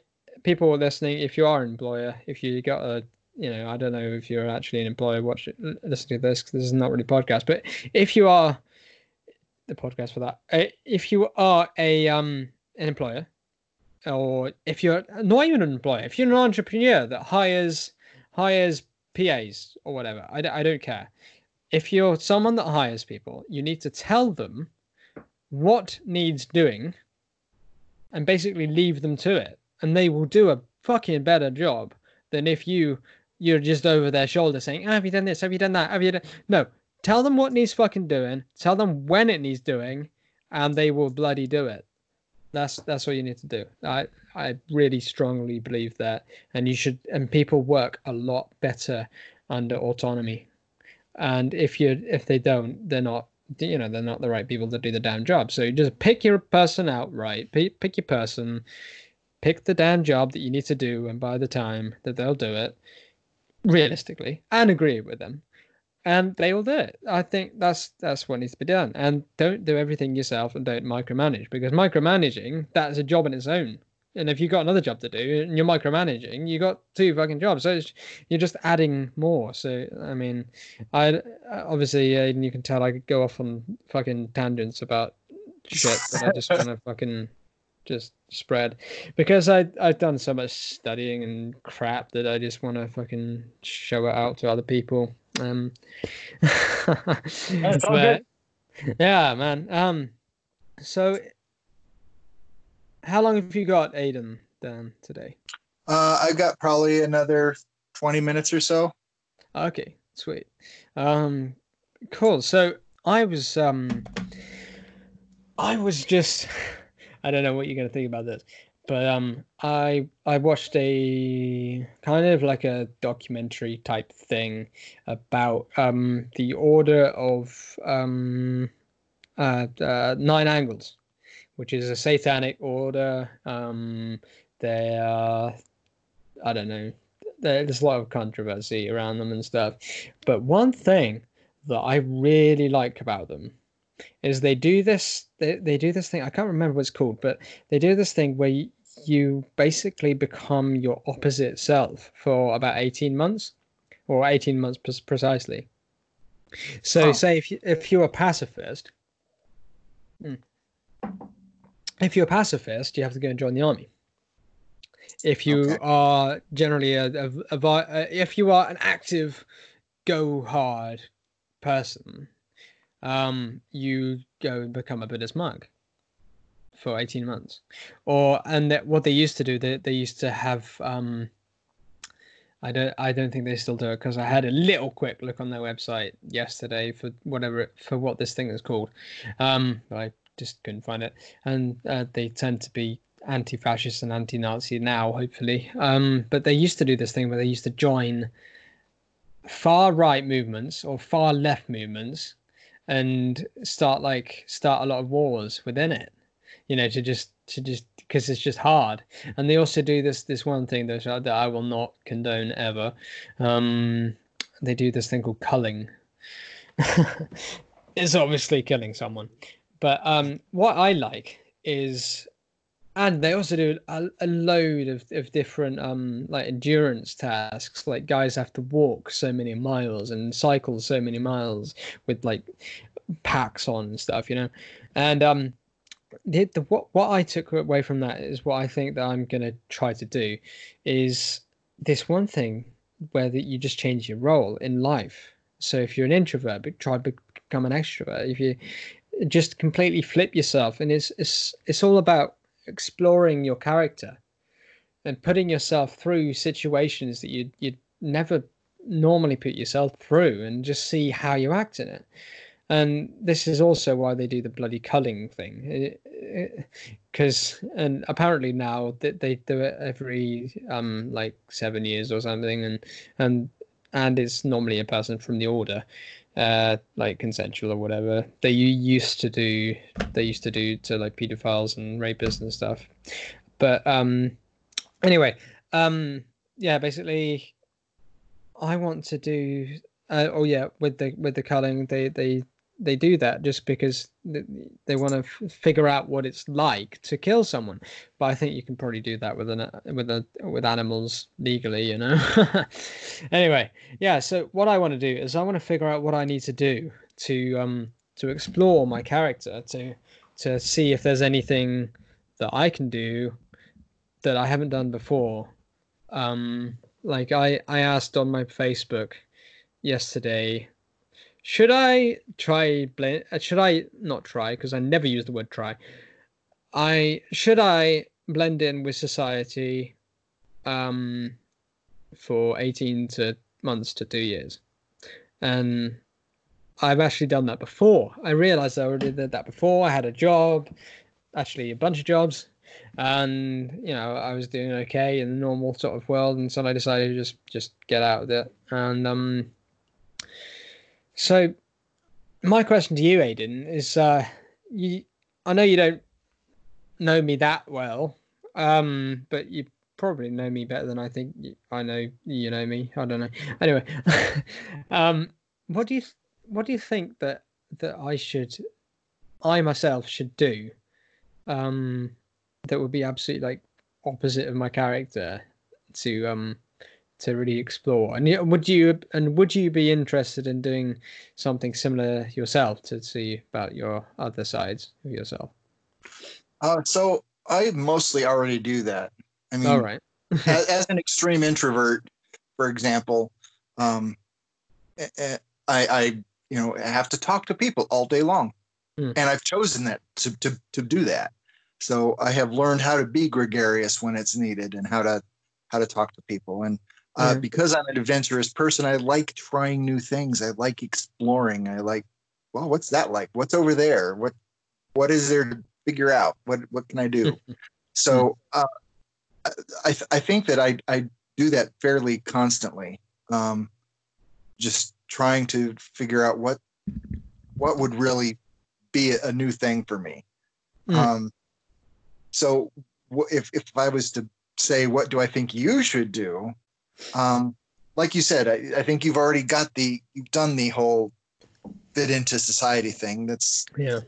people listening if you are an employer if you got a you know i don't know if you're actually an employer watch it l- listen to this 'cause this is not really podcast but if you are the podcast for that uh, if you are a um an employer or if you're not even an employer if you're an entrepreneur that hires hires PAs or whatever. I don't care. If you're someone that hires people, you need to tell them what needs doing and basically leave them to it. And they will do a fucking better job than if you you're just over their shoulder saying, oh, "Have you done this? Have you done that? Have you done?" No, tell them what needs fucking doing. Tell them when it needs doing, and they will bloody do it. That's that's what you need to do. I I really strongly believe that, and you should. And people work a lot better under autonomy. And if you if they don't, they're not. You know, they're not the right people to do the damn job. So you just pick your person out right. Pick, pick your person. Pick the damn job that you need to do, and by the time that they'll do it, realistically, and agree with them, and they will do it. I think that's that's what needs to be done. And don't do everything yourself, and don't micromanage because micromanaging that's a job in its own. And if you've got another job to do and you're micromanaging, you got two fucking jobs. So it's, you're just adding more. So I mean, I obviously uh, you can tell I could go off on fucking tangents about shit, but I just want to fucking just spread because I I've done so much studying and crap that I just want to fucking show it out to other people. Um, That's all but- yeah, man. Um, so how long have you got, Aiden? Dan today? Uh, I got probably another 20 minutes or so. Okay, sweet. Um, cool. So I was um, I was just I don't know what you're gonna think about this, but um, I I watched a kind of like a documentary type thing about um the order of um uh, uh nine angles, which is a satanic order. Um, they are I don't know there's a lot of controversy around them and stuff. But one thing that I really like about them is they do this they, they do this thing I can't remember what it's called, but they do this thing where you, you basically become your opposite self for about 18 months or 18 months precisely. So Huh. say if you, if you're a pacifist Hmm. if you're a pacifist, you have to go and join the army if you Okay. are generally a, a, a vi- uh, if you are an active go hard person um you go and become a buddhist monk for 18 months or and that what they used to do they, they used to have um I don't. I don't think they still do it because I had a little quick look on their website yesterday for whatever for what this thing is called. Um, but I just couldn't find it, and uh, they tend to be anti-fascist and anti-Nazi now, hopefully. Um, but they used to do this thing where they used to join far right movements or far left movements and start like start a lot of wars within it. You know, to just to just because it's just hard. And they also do this this one thing that, I- that I will not condone ever. Um, they do this thing called culling. it's obviously killing someone, but um, what I like is and they also do a, a load of, of different um like endurance tasks. Like guys have to walk so many miles and cycle so many miles with like packs on and stuff you know? And um the, the what what i took away from that is what i think that i'm going to try to do is this one thing where that you just change your role in life. So if you're an introvert, try to become an extrovert. If you just completely flip yourself, and it's it's it's all about exploring your character and putting yourself through situations that you you'd never normally put yourself through, and just see how you act in it. And this is also why they do the bloody culling thing, because and apparently now that they do it every um like seven years or something, and and and it's normally a person from the order, uh, like consensual or whatever. They used to do they used to do to like pedophiles and rapists and stuff. But um, anyway, um, yeah, basically, I want to do. Uh, oh yeah, with the with the culling, they they they do that just because they want to f- figure out what it's like to kill someone. But I think you can probably do that with an with a with animals legally, you know. anyway, yeah. So what I want to do is I want to figure out what I need to do to um to explore my character to to see if there's anything that I can do that I haven't done before. Um, like I I asked on my Facebook yesterday should I try blend? Uh, should I not try? Because I never use the word try. I should I blend in with society, um, for eighteen to months to two years, and I've actually done that before. I realized I already did that before. I had a job, actually a bunch of jobs, and you know I was doing okay in the normal sort of world, and so I decided to just just get out of it, and um so, my question to you, Aiden, is: uh, you, I know you don't know me that well, um, but you probably know me better than I think I know you know me. I don't know. Anyway, um, what do you what do you think that that I should, I myself should do, um, that would be absolutely like opposite of my character to um to really explore. And would you and would you be interested in doing something similar yourself to see about your other sides of yourself? Uh, so I mostly already do that. I mean, all right. as, as, an extreme introvert, for example, um, I, I, you know, have to talk to people all day long, mm. and I've chosen that to, to to do that. So I have learned how to be gregarious when it's needed, and how to how to talk to people. And uh, because I'm an adventurous person, I like trying new things. I like exploring. I like, well, what's that like? What's over there? What what is there to figure out? What what can I do? so uh, I I think that I I do that fairly constantly. Um, just trying to figure out what what would really be a new thing for me. Mm. Um, so if if I was to say what do I think you should do, um, like you said, I, I think you've already got the you've done the whole fit into society thing. That's yeah.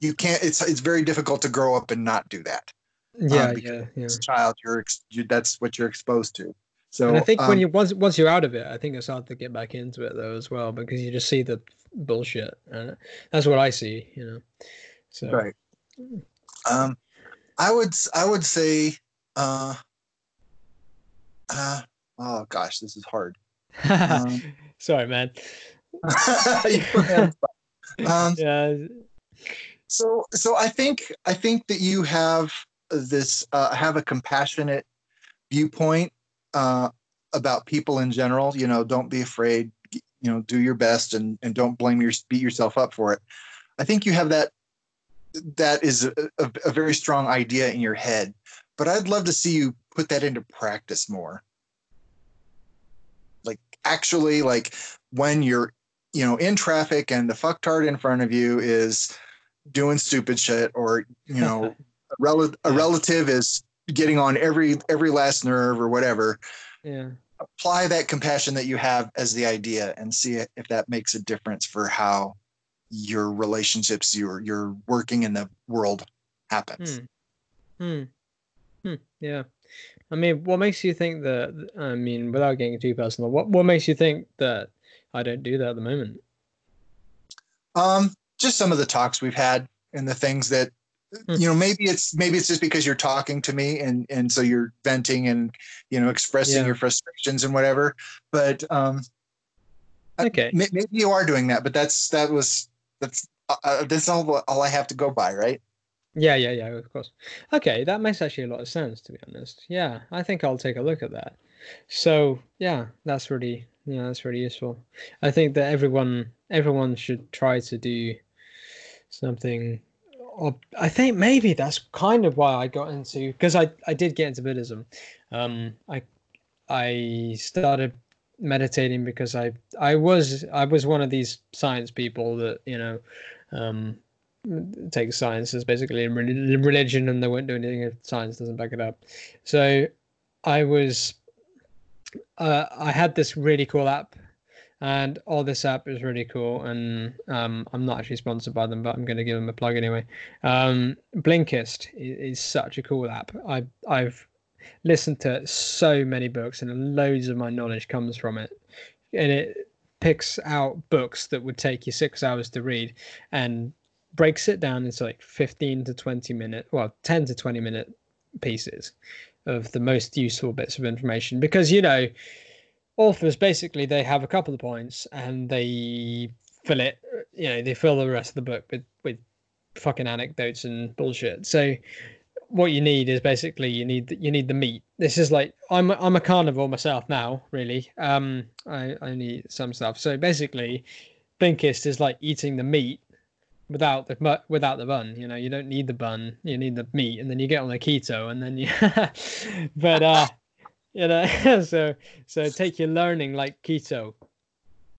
You can't. It's it's very difficult to grow up and not do that. Yeah, um, yeah, yeah. As a child, you're, you, that's what you're exposed to. So and I think um, when you once once you're out of it, I think it's hard to get back into it though as well because you just see the bullshit, and that's what I see. You know. So. Right. Um, I would I would say, uh, uh, oh gosh, this is hard. Um, Sorry, man. um, yeah. So, so I think I think that you have this uh, have a compassionate viewpoint uh, about people in general. You know, don't be afraid. You know, do your best and and don't blame your beat yourself up for it. I think you have that. That is a, a, a very strong idea in your head, but I'd love to see you put that into practice more actually like when you're you know in traffic and the fucktard in front of you is doing stupid shit or you know a, rel- a relative is getting on every every last nerve or whatever yeah apply that compassion that you have as the idea and see if that makes a difference for how your relationships your your working in the world happens hmm. Hmm. Hmm. yeah I mean, what makes you think that? I mean, without getting too personal, what what makes you think that I don't do that at the moment? Um, just some of the talks we've had and the things that hmm. you know maybe it's maybe it's just because you're talking to me and and so you're venting and you know expressing yeah. your frustrations and whatever but um Okay. maybe you are doing that, but that's that was that's uh, uh, that's all all I have to go by, right? Yeah, yeah, yeah, of course. Okay, that makes actually a lot of sense to be honest. Yeah, I think I'll take a look at that. So yeah, that's really yeah, that's really useful. I think that everyone everyone should try to do something. Or I think maybe that's kind of why I got into because I I did get into Buddhism. Um, I I started meditating because I I was I was one of these science people that you know um, take science as basically religion and they won't do anything if science doesn't back it up. So I was uh, I had this really cool app and all this app is really cool and um, i'm not actually sponsored by them but i'm going to give them a plug anyway. Um, blinkist is, is, such a cool app. I, i've listened to so many books and loads of my knowledge comes from it. And it picks out books that would take you six hours to read and breaks it down into like 15 to 20 minute well 10 to 20 minute pieces of the most useful bits of information. Because you know authors basically they have a couple of points and they fill it you know they fill the rest of the book with with fucking anecdotes and bullshit. So what you need is basically you need you need the meat. This is like i'm i'm a carnivore myself now really. Um i i need some stuff. So basically blinkist is like eating the meat without the without the bun you know you don't need the bun you need the meat and then you get on the keto and then you but uh you know so so take your learning like keto.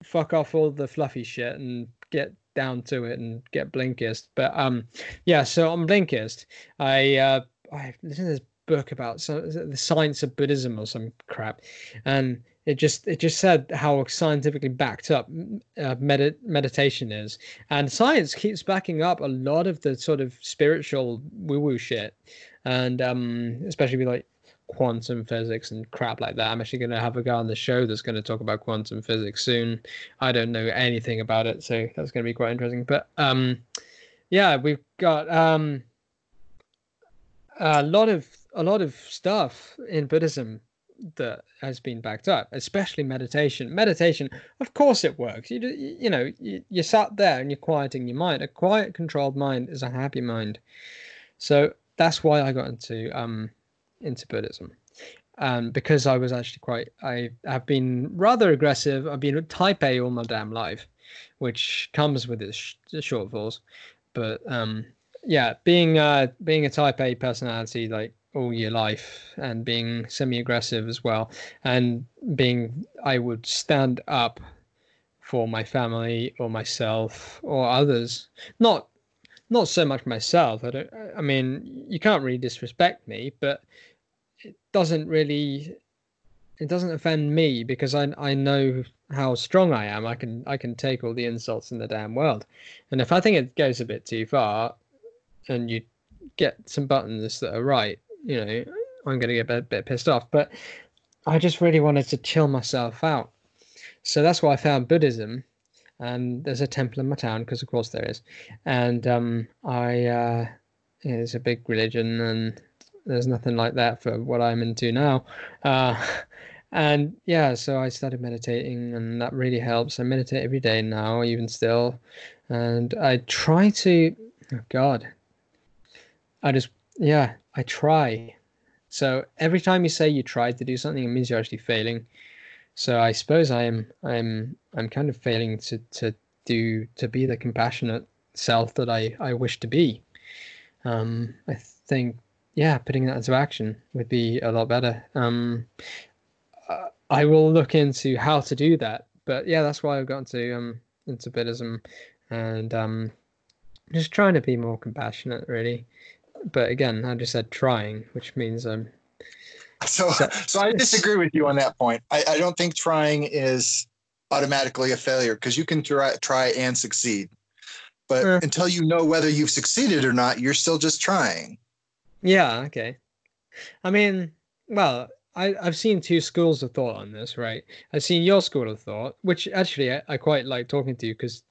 Fuck off all the fluffy shit and get down to it and get blinkist. But um yeah so on blinkist i uh i listened to this book about so, the science of buddhism or some crap and it just it just said how scientifically backed up uh, med- meditation is. And science keeps backing up a lot of the sort of spiritual woo woo shit. And um especially with like quantum physics and crap like that. I'm actually going to have a guy on the show that's going to talk about quantum physics soon. I don't know anything about it so that's going to be quite interesting. But um yeah we've got um a lot of a lot of stuff in buddhism that has been backed up, especially meditation. Meditation, of course, it works. You you know you, you sat there and you're quieting your mind. A quiet, controlled mind is a happy mind. So that's why I got into um into Buddhism, um because I was actually quite I have been rather aggressive. I've been a Type A all my damn life, which comes with its sh- shortfalls, but um yeah, being uh being a Type A personality like all your life and being semi-aggressive as well. And being i would stand up for my family or myself or others. Not not so much myself. I don't i mean you can't really disrespect me but it doesn't really it doesn't offend me because i i know how strong i am. I can i can take all the insults in the damn world. And if i think it goes a bit too far and you get some buttons that are right you know, I'm going to get a bit, bit pissed off. But I just really wanted to chill myself out. So that's why I found Buddhism. And there's a temple in my town, because of course there is. And um, I, uh, it's a big religion, and there's nothing like that for what I'm into now. Uh, and yeah, so I started meditating, and that really helps. I meditate every day now, even still. And I try to, oh God, I just, yeah, I try. So every time you say you tried to do something, it means you're actually failing. So I suppose I'm I'm I'm kind of failing to to do to be the compassionate self that I I wish to be. Um, I think yeah, putting that into action would be a lot better. Um, uh, I will look into how to do that. But yeah, that's why I've got into um into Buddhism, and um, just trying to be more compassionate, really but again, I just said trying, which means I'm. So, so I disagree with you on that point. I, I don't think trying is automatically a failure because you can try, try and succeed, but uh, until you know whether you've succeeded or not, you're still just trying. Yeah. Okay. I mean, well, I, I've seen two schools of thought on this, right? I've seen your school of thought, which actually I, I quite like talking to you because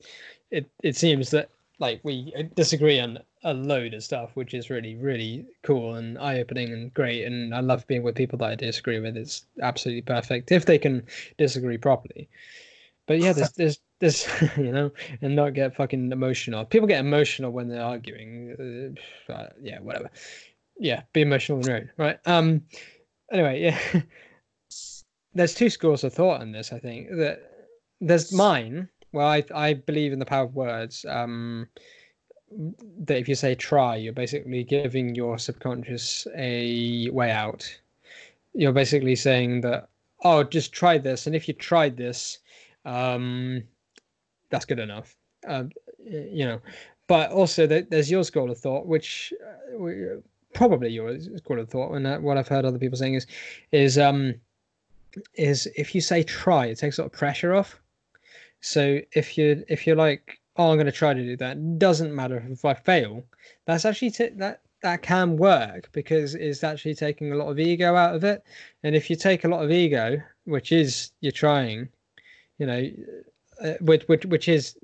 it, it seems that like we disagree on a load of stuff, which is really, really cool and eye opening and great. And I love being with people that I disagree with. It's absolutely perfect if they can disagree properly. but yeah, there's there's there's you know, and not get fucking emotional. People get emotional when they're arguing. Uh, yeah, whatever. Yeah, be emotional and right? Um. Anyway, yeah. there's two schools of thought on this. I think that there's mine. Well, I I believe in the power of words. Um, that if you say try, you're basically giving your subconscious a way out. You're basically saying that oh, just try this, and if you tried this, um, that's good enough. Uh, you know, but also there's your school of thought, which uh, probably your school of thought, and uh, what I've heard other people saying is, is um, is if you say try, it takes a lot of pressure off. So if you if you're like, oh, I'm going to try to do that, doesn't matter if I fail. That's actually t- that that can work because it's actually taking a lot of ego out of it. And if you take a lot of ego, which is you're trying, you know, uh, which which which is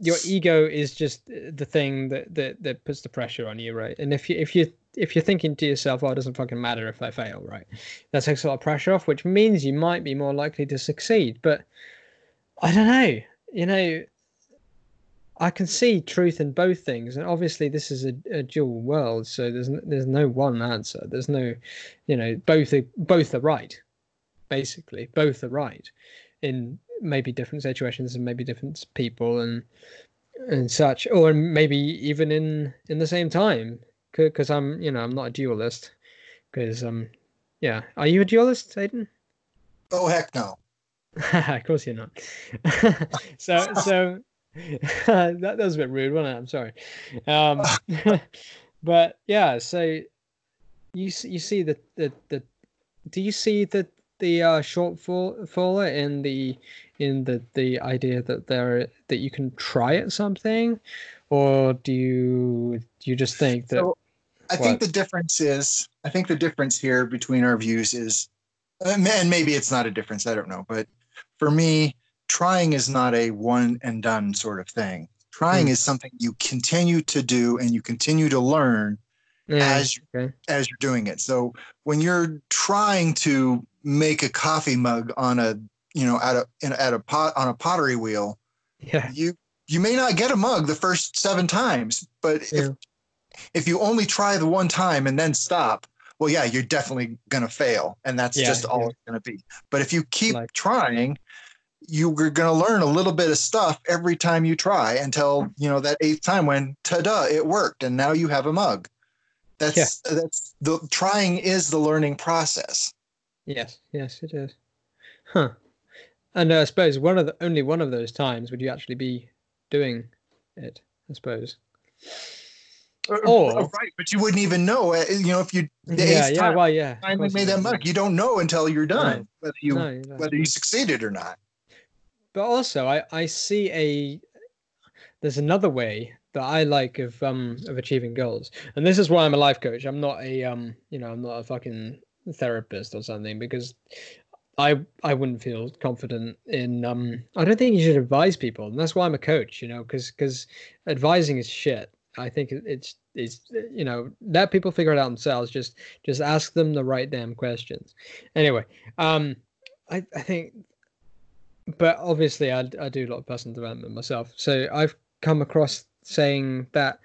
your ego is just the thing that, that that puts the pressure on you, right? And if you if you if you're thinking to yourself, "Oh, it doesn't fucking matter if I fail," right? That takes a lot of pressure off, which means you might be more likely to succeed. But I don't know. You know, I can see truth in both things, and obviously this is a, a dual world, so there's there's no one answer. There's no, you know, both are, both are right, basically, both are right, in maybe different situations and maybe different people and and such, or maybe even in in the same time, because I'm you know I'm not a dualist, because um yeah, are you a dualist, Aiden? Oh heck no. of course you're not. so so that, that was a bit rude, wasn't it? I'm sorry. Um, but yeah, so you you see the, the the do you see the the uh, shortfall in the in the the idea that there that you can try at something, or do you do you just think that? So I what? think the difference is I think the difference here between our views is, and maybe it's not a difference. I don't know, but for me, trying is not a one and done sort of thing. Trying mm. is something you continue to do and you continue to learn mm, as okay. as you're doing it. So when you're trying to make a coffee mug on a you know at a in, at a pot on a pottery wheel, yeah, you you may not get a mug the first seven times, but yeah. if if you only try the one time and then stop, well, yeah, you're definitely gonna fail, and that's yeah, just all yeah. it's gonna be. But if you keep like, trying, you're going to learn a little bit of stuff every time you try until you know that eighth time when ta-da it worked and now you have a mug. That's yeah. that's the trying is the learning process. Yes yes it is. Huh. And uh, i suppose one of the only one of those times would you actually be doing it i suppose. Uh, uh, or right but you wouldn't even know uh, you know if you yeah yeah well yeah finally made that mug you don't know until you're done no. whether you no, whether you succeeded or not but also I I see a there's another way that I like of um of achieving goals, and this is why I'm a life coach. I'm not a um you know I'm not a fucking therapist or something because I I wouldn't feel confident in um I don't think you should advise people, and that's why I'm a coach. You know, because because advising is shit. I think it's it's you know let people figure it out themselves. Just just ask them the right damn questions. Anyway, um, I I think but obviously I, I do a lot of personal development myself. So i've come across saying that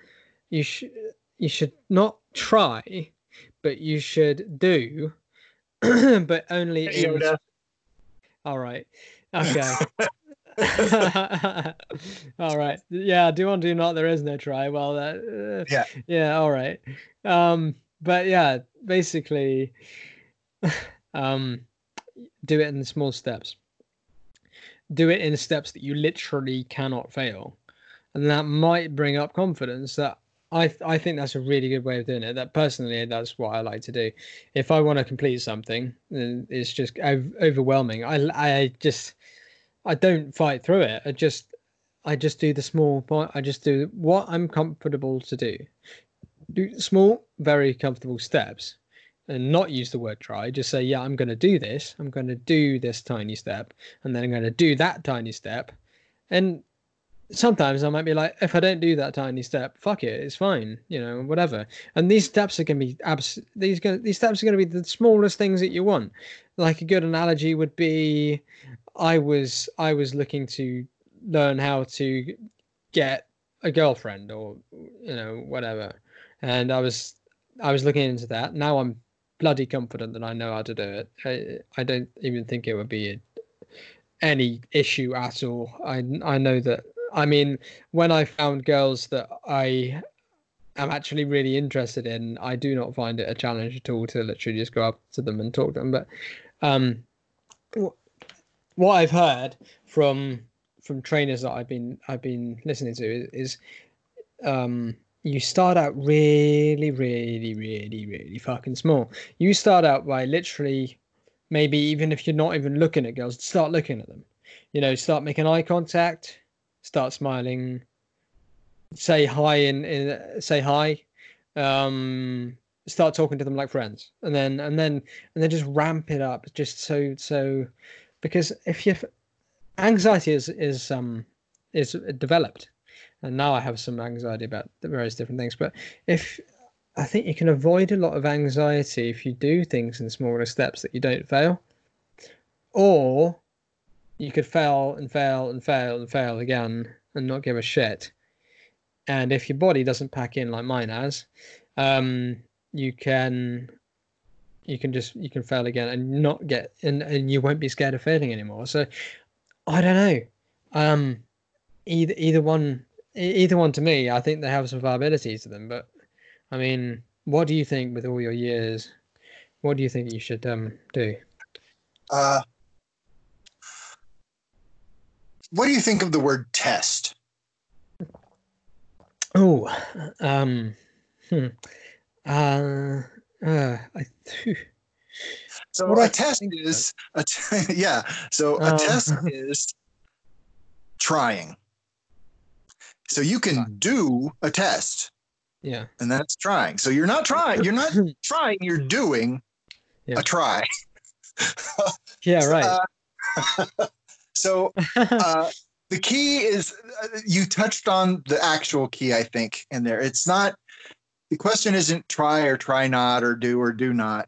you should you should not try but you should do but only in... all right. Okay. All right. Yeah do one do not there is no try. Well uh, yeah. yeah all right. Um but yeah basically um do it in small steps do it in steps that you literally cannot fail and that might bring up confidence that I, th- I think that's a really good way of doing it. That personally, that's what I like to do. If I want to complete something, it's just overwhelming. I, I just I don't fight through it. I just I just do the small part. I just do what I'm comfortable to do. Do small, very comfortable steps, and not use the word try. Just say, yeah, I'm going to do this. I'm going to do this tiny step, and then I'm going to do that tiny step, and sometimes I might be like, if I don't do that tiny step, fuck it, it's fine, you know, whatever. And these steps are going to be abs- these go- these steps are going to be the smallest things that you want. Like a good analogy would be, I was I was looking to learn how to get a girlfriend or you know whatever, and I was I was looking into that. Now I'm bloody confident that I know how to do it. I, I don't even think it would be any issue at all. I I know that I mean, when I found girls that I am actually really interested in, I do not find it a challenge at all to literally just go up to them and talk to them. But um, what I've heard from from trainers that I've been I've been listening to is, is um, you start out really, really, really, really fucking small. You start out by literally maybe even if you're not even looking at girls, start looking at them. You know, start making eye contact, start smiling, say hi in, in say hi, um, start talking to them like friends, and then and then and then just ramp it up, just so so, because if you anxiety is is um is developed, and now I have some anxiety about the various different things, but if I think you can avoid a lot of anxiety if you do things in smaller steps that you don't fail, or you could fail and fail and fail and fail again and not give a shit. And if your body doesn't pack in like mine has, um, you can you can just you can fail again and not get and, and you won't be scared of failing anymore. So I don't know. Um, either either one either one to me, I think they have some viability to them. But I mean, what do you think with all your years? What do you think you should um do? Uh, what do you think of the word test? Oh, um, hmm. uh, uh, I, so What a I test is a t- yeah. So a Um. test is trying. So you can do a test, yeah, and that's trying. So you're not trying. You're not trying. You're doing Yeah. a try. yeah, right. Uh, so uh, the key is uh, you touched on the actual key, I think, in there. It's not the question isn't try or try not or do or do not.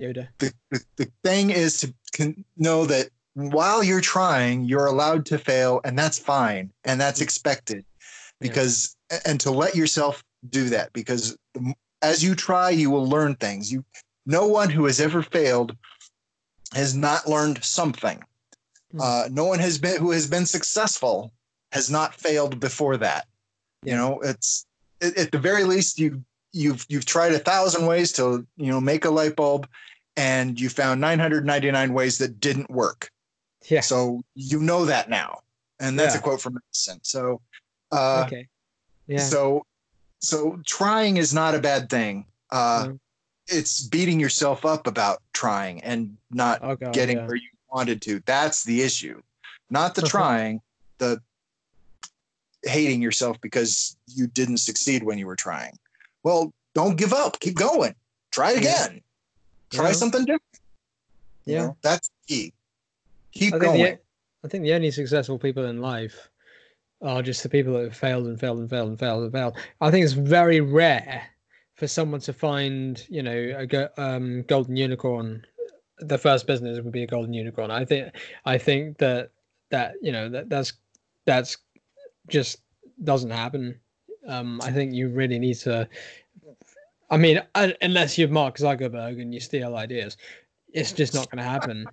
Yoda. The, the, the thing is to know that while you're trying, you're allowed to fail, and that's fine and that's expected Yeah. because and to let yourself do that because as you try, you will learn things. You no one who has ever failed has not learned something. Hmm. Uh, no one has been who has been successful has not failed before that. You know, it's at, at the very least you you've you've tried a thousand ways to you know make a light bulb, and you found 999 ways that didn't work. Yeah. So you know that now, and that's Yeah. a quote from Edison. So, uh, okay. Yeah. so so trying is not a bad thing. Uh, Mm. It's beating yourself up about trying and not oh god. getting yeah. where you wanted to. That's the issue, not the trying, the hating yourself because you didn't succeed when you were trying. Well, don't give up. Keep going. Try Yeah. again. Try Yeah. something different. You Yeah. know, that's key. Keep I going. the I think the only successful people in life are just the people that have failed and failed and failed and failed and failed. I think it's very rare for someone to find, you know, a go- um, golden unicorn. The first business would be a golden unicorn. I think I think that that you know that that's that's just doesn't happen. Um, I think you really need to. I mean, unless you're Mark Zuckerberg and you steal ideas, it's just not going to happen.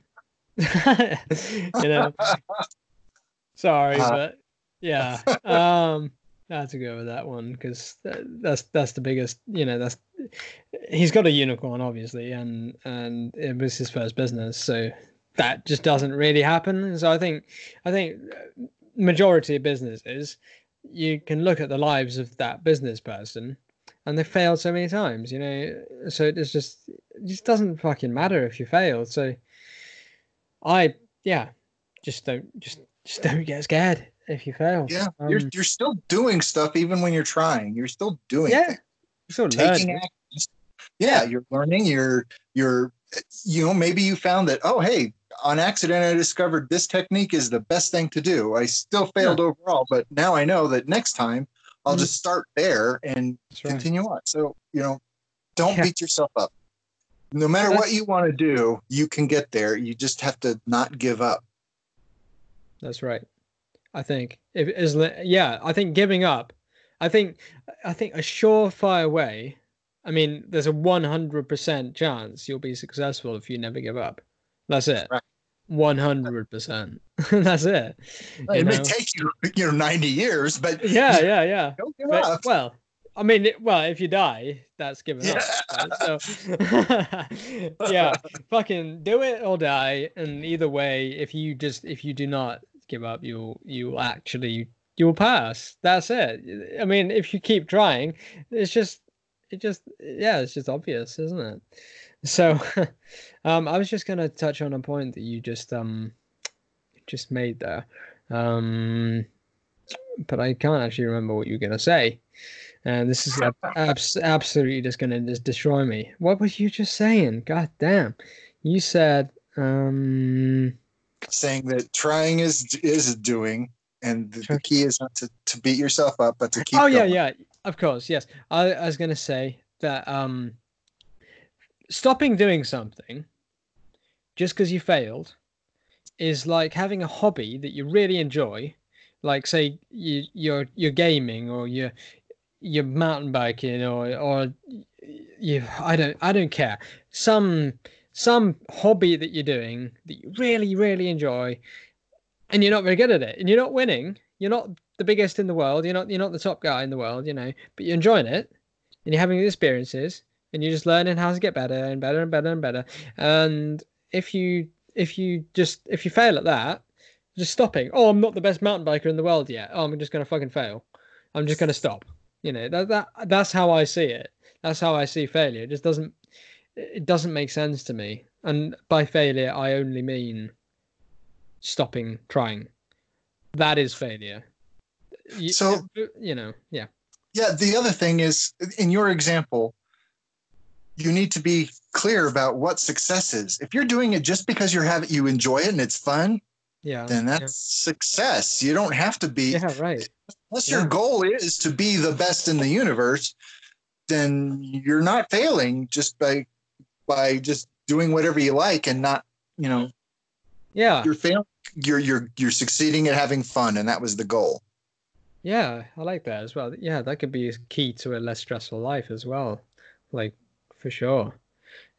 you know. Sorry, Uh, but yeah, um, I had to go with that one because that's that's the biggest. You know, that's he's got a unicorn, obviously, and and it was his first business, so that just doesn't really happen. So I think I think majority of businesses, you can look at the lives of that business person, and they failed so many times. You know, so it's just it just doesn't fucking matter if you fail. So I yeah, just don't just just don't get scared if you fail. yeah, you're Um, you're still doing stuff even when you're trying. You're still doing Yeah, things. you're still taking learning. actions. Yeah, you're learning. You're you're you know maybe you found that oh hey on accident, I discovered this technique is the best thing to do. I still failed yeah. overall, but now I know that next time I'll mm-hmm. just start there and continue on. So, you know, don't yeah. beat yourself up. No matter That's, what you want to do, you can get there. You just have to not give up. That's right. I think if is yeah, I think giving up. I think I think a surefire way. I mean, there's a 100% chance you'll be successful if you never give up. That's it. One hundred percent. That's it. It know? may take you, you know, ninety years, but yeah, yeah, yeah. Don't give but, up. Well, I mean, well, if you die, that's given yeah. up. So, yeah, fucking do it or die. And either way, if you just if you do not give up, you'll you'll actually you'll pass. That's it. I mean, if you keep trying, it's just it just yeah, it's just obvious, isn't it? So, um, I was just gonna touch on a point that you just um just made there, um, but I can't actually remember what you were gonna say and this is abs- absolutely just gonna just destroy me. What was you just saying? God damn! You said um saying that trying is is doing, and the, the key is not to, to beat yourself up, but to keep. Oh yeah, yeah, of course, yes. I, I was gonna say that um stopping doing something just because you failed is like having a hobby that you really enjoy like say you you're you're gaming or you're you're mountain biking or or you I don't I don't care some some hobby that you're doing that you really really enjoy and you're not very good at it and you're not winning you're not the biggest in the world you're not you're not the top guy in the world you know but you're enjoying it and you're having experiences and you're just learning how to get better and better and better and better and if you if you just if you fail at that just stopping oh i'm not the best mountain biker in the world yet oh i'm just gonna fucking fail i'm just gonna stop you know that that that's how I see it. That's how I see failure. It just doesn't it doesn't make sense to me. And by failure, I only mean stopping trying. That is failure. You, so you know, yeah. Yeah. The other thing is, in your example, you need to be clear about what success is. If you're doing it just because you're having you enjoy it and it's fun, yeah, then that's yeah. success. You don't have to be. Yeah, right. Unless yeah. your goal is to be the best in the universe, then you're not failing just by by just doing whatever you like and not, you know. Yeah. You're failing. You're you're you're succeeding at having fun, and that was the goal. Yeah, I like that as well. Yeah, that could be a key to a less stressful life as well. Like for sure.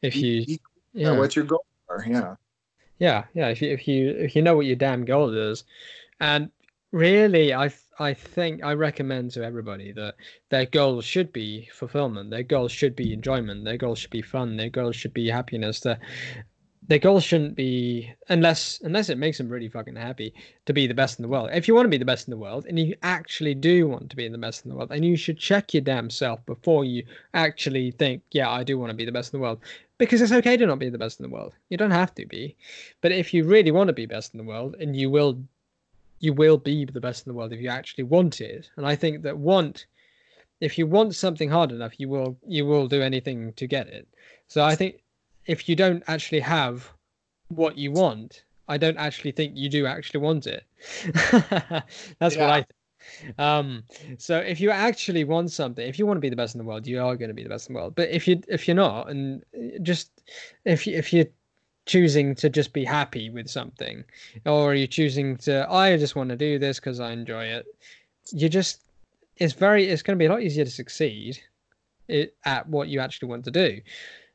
If you, yeah, what's your goal? Are? Yeah. Yeah, yeah. If you if you if you know what your damn goal is, and really, I I think I recommend to everybody that their goals should be fulfillment. Their goals should be enjoyment. Their goals should be fun. Their goals should be happiness. Their their goals shouldn't be unless unless it makes them really fucking happy to be the best in the world. If you want to be the best in the world and you actually do want to be the best in the world, and you should check your damn self before you actually think, yeah, I do want to be the best in the world. Because it's okay to not be the best in the world. You don't have to be. But if you really want to be best in the world and you will you will be the best in the world if you actually want it. And I think that want, if you want something hard enough, you will you will do anything to get it. So I think if you don't actually have what you want, I don't actually think you do actually want it. That's yeah. what I think. Um, so if you actually want something, if you want to be the best in the world, you are going to be the best in the world. But if you if you're not, and just if you, if you choosing to just be happy with something or are you choosing to i just want to do this because i enjoy it. You just it's very it's going to be a lot easier to succeed it, at what you actually want to do.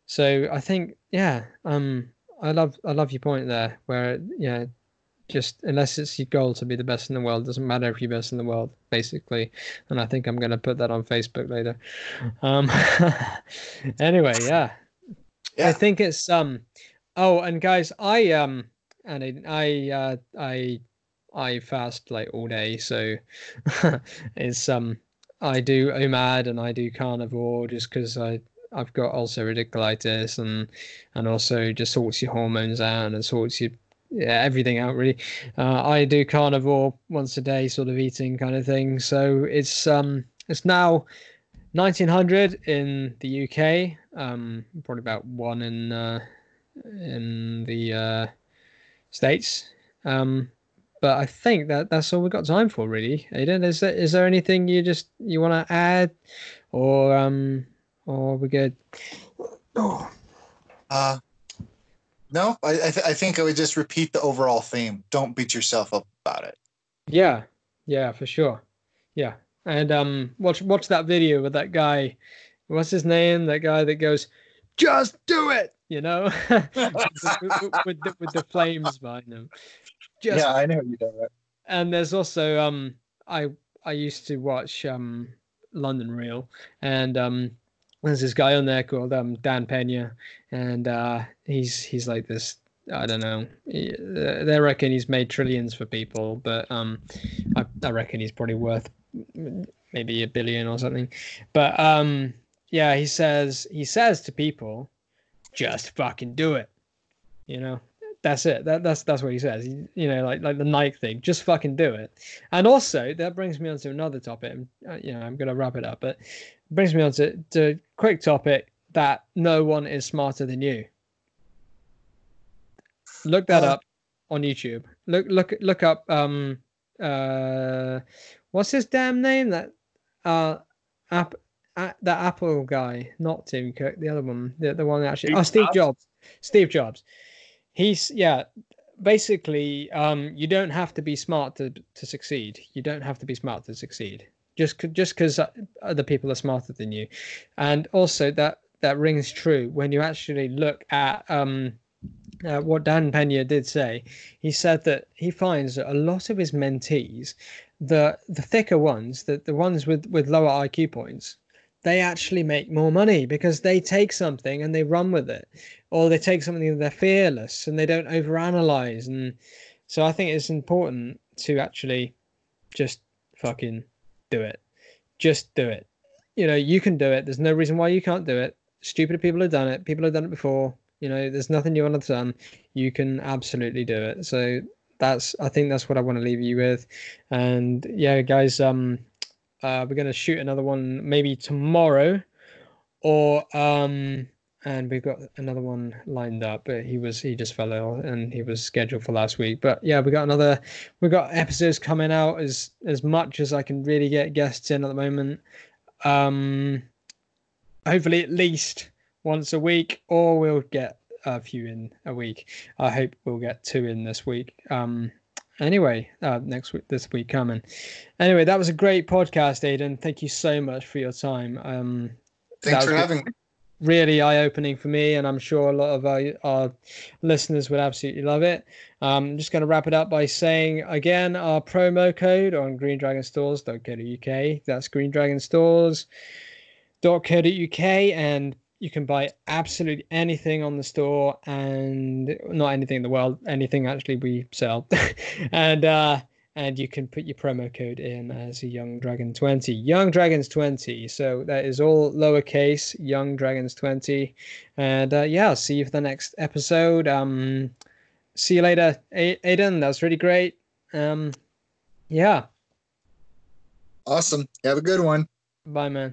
So i think yeah um i love i love your point there where yeah just unless it's your goal to be the best in the world doesn't matter if you're best in the world basically. And i think i'm going to put that on facebook later. Um anyway yeah. yeah. i think it's um Oh, and guys, I um, and I I uh, I I fast like all day, so it's um, I do OMAD and I do carnivore just because I I've got ulcerative and and also just sorts your hormones out and sorts your yeah everything out really. Uh, I do carnivore once a day, sort of eating kind of thing. So it's um it's now 1900 in the UK. Um, probably about one in uh, in the uh, states. Um, but I think that that's all we've got time for, really. Aiden, is there is there anything you just you want to add, or um, or we good? Oh. Uh, no, I I, th- I think I would just repeat the overall theme. Don't beat yourself up about it. Yeah, yeah, for sure. Yeah, and um, watch watch that video with that guy. What's his name? That guy that goes, "Just do it," you know, with, with, the, with the flames behind them. Just, yeah, I know you know that. And there's also um, I I used to watch um London Real, and um, there's this guy on there called um Dan Pena, and uh, he's he's like this. I don't know. They reckon he's made trillions for people, but um, I, I reckon he's probably worth maybe a billion or something. But um, yeah, he says he says to people, just fucking do it. You know, that's it. That, that's that's what he says. You know, like like the Nike thing, just fucking do it. And also that brings me on to another topic. Uh, you know, I'm gonna wrap it up, but it brings me on to to quick topic that no one is smarter than you. Look that uh, up on YouTube. Look look look up um uh what's his damn name that uh app uh, that Apple guy, not Tim Cook, the other one, the, the one actually, Steve oh, Steve Jobs. Jobs. Steve Jobs he's yeah basically um, you don't have to be smart to to succeed you don't have to be smart to succeed just just because other people are smarter than you and also that that rings true when you actually look at um, uh, what Dan Pena did say. He said that he finds that a lot of his mentees, the the thicker ones, the, the ones with, with lower IQ points, they actually make more money because they take something and they run with it. Or they take something and they're fearless and they don't overanalyze. And so i think it's important to actually just fucking do it. Just do it. You know you can do it. There's no reason why you can't do it. Stupid people have done it. People have done it before. You know there's nothing new under the sun you can absolutely do it. So that's i think that's what i want to leave you with. And yeah guys um uh, we're going to shoot another one maybe tomorrow, or um, and we've got another one lined up. But he was he just fell ill and he was scheduled for last week. But yeah, we got another. We've got episodes coming out as as much as I can really get guests in at the moment. Um, hopefully at least once a week, or we'll get a few in a week. I hope we'll get two in this week. Um, anyway, uh, next week, this week coming. Anyway, that was a great podcast, Aiden. Thank you so much for your time. Um, Thanks for having me. Really eye opening for me, and I'm sure a lot of our, our listeners would absolutely love it. Um, I'm just going to wrap it up by saying again our promo code on greendragonstores.co.uk. That's greendragonstores.co.uk, and you can buy absolutely anything on the store and not anything in the world anything actually we sell. And uh and you can put your promo code in as a young dragon 20 young dragons 20 so that is all lowercase young dragons 20 and uh, yeah i'll see you for the next episode. Um see you later aiden. That was really great. Um yeah. Awesome. Have a good one. Bye man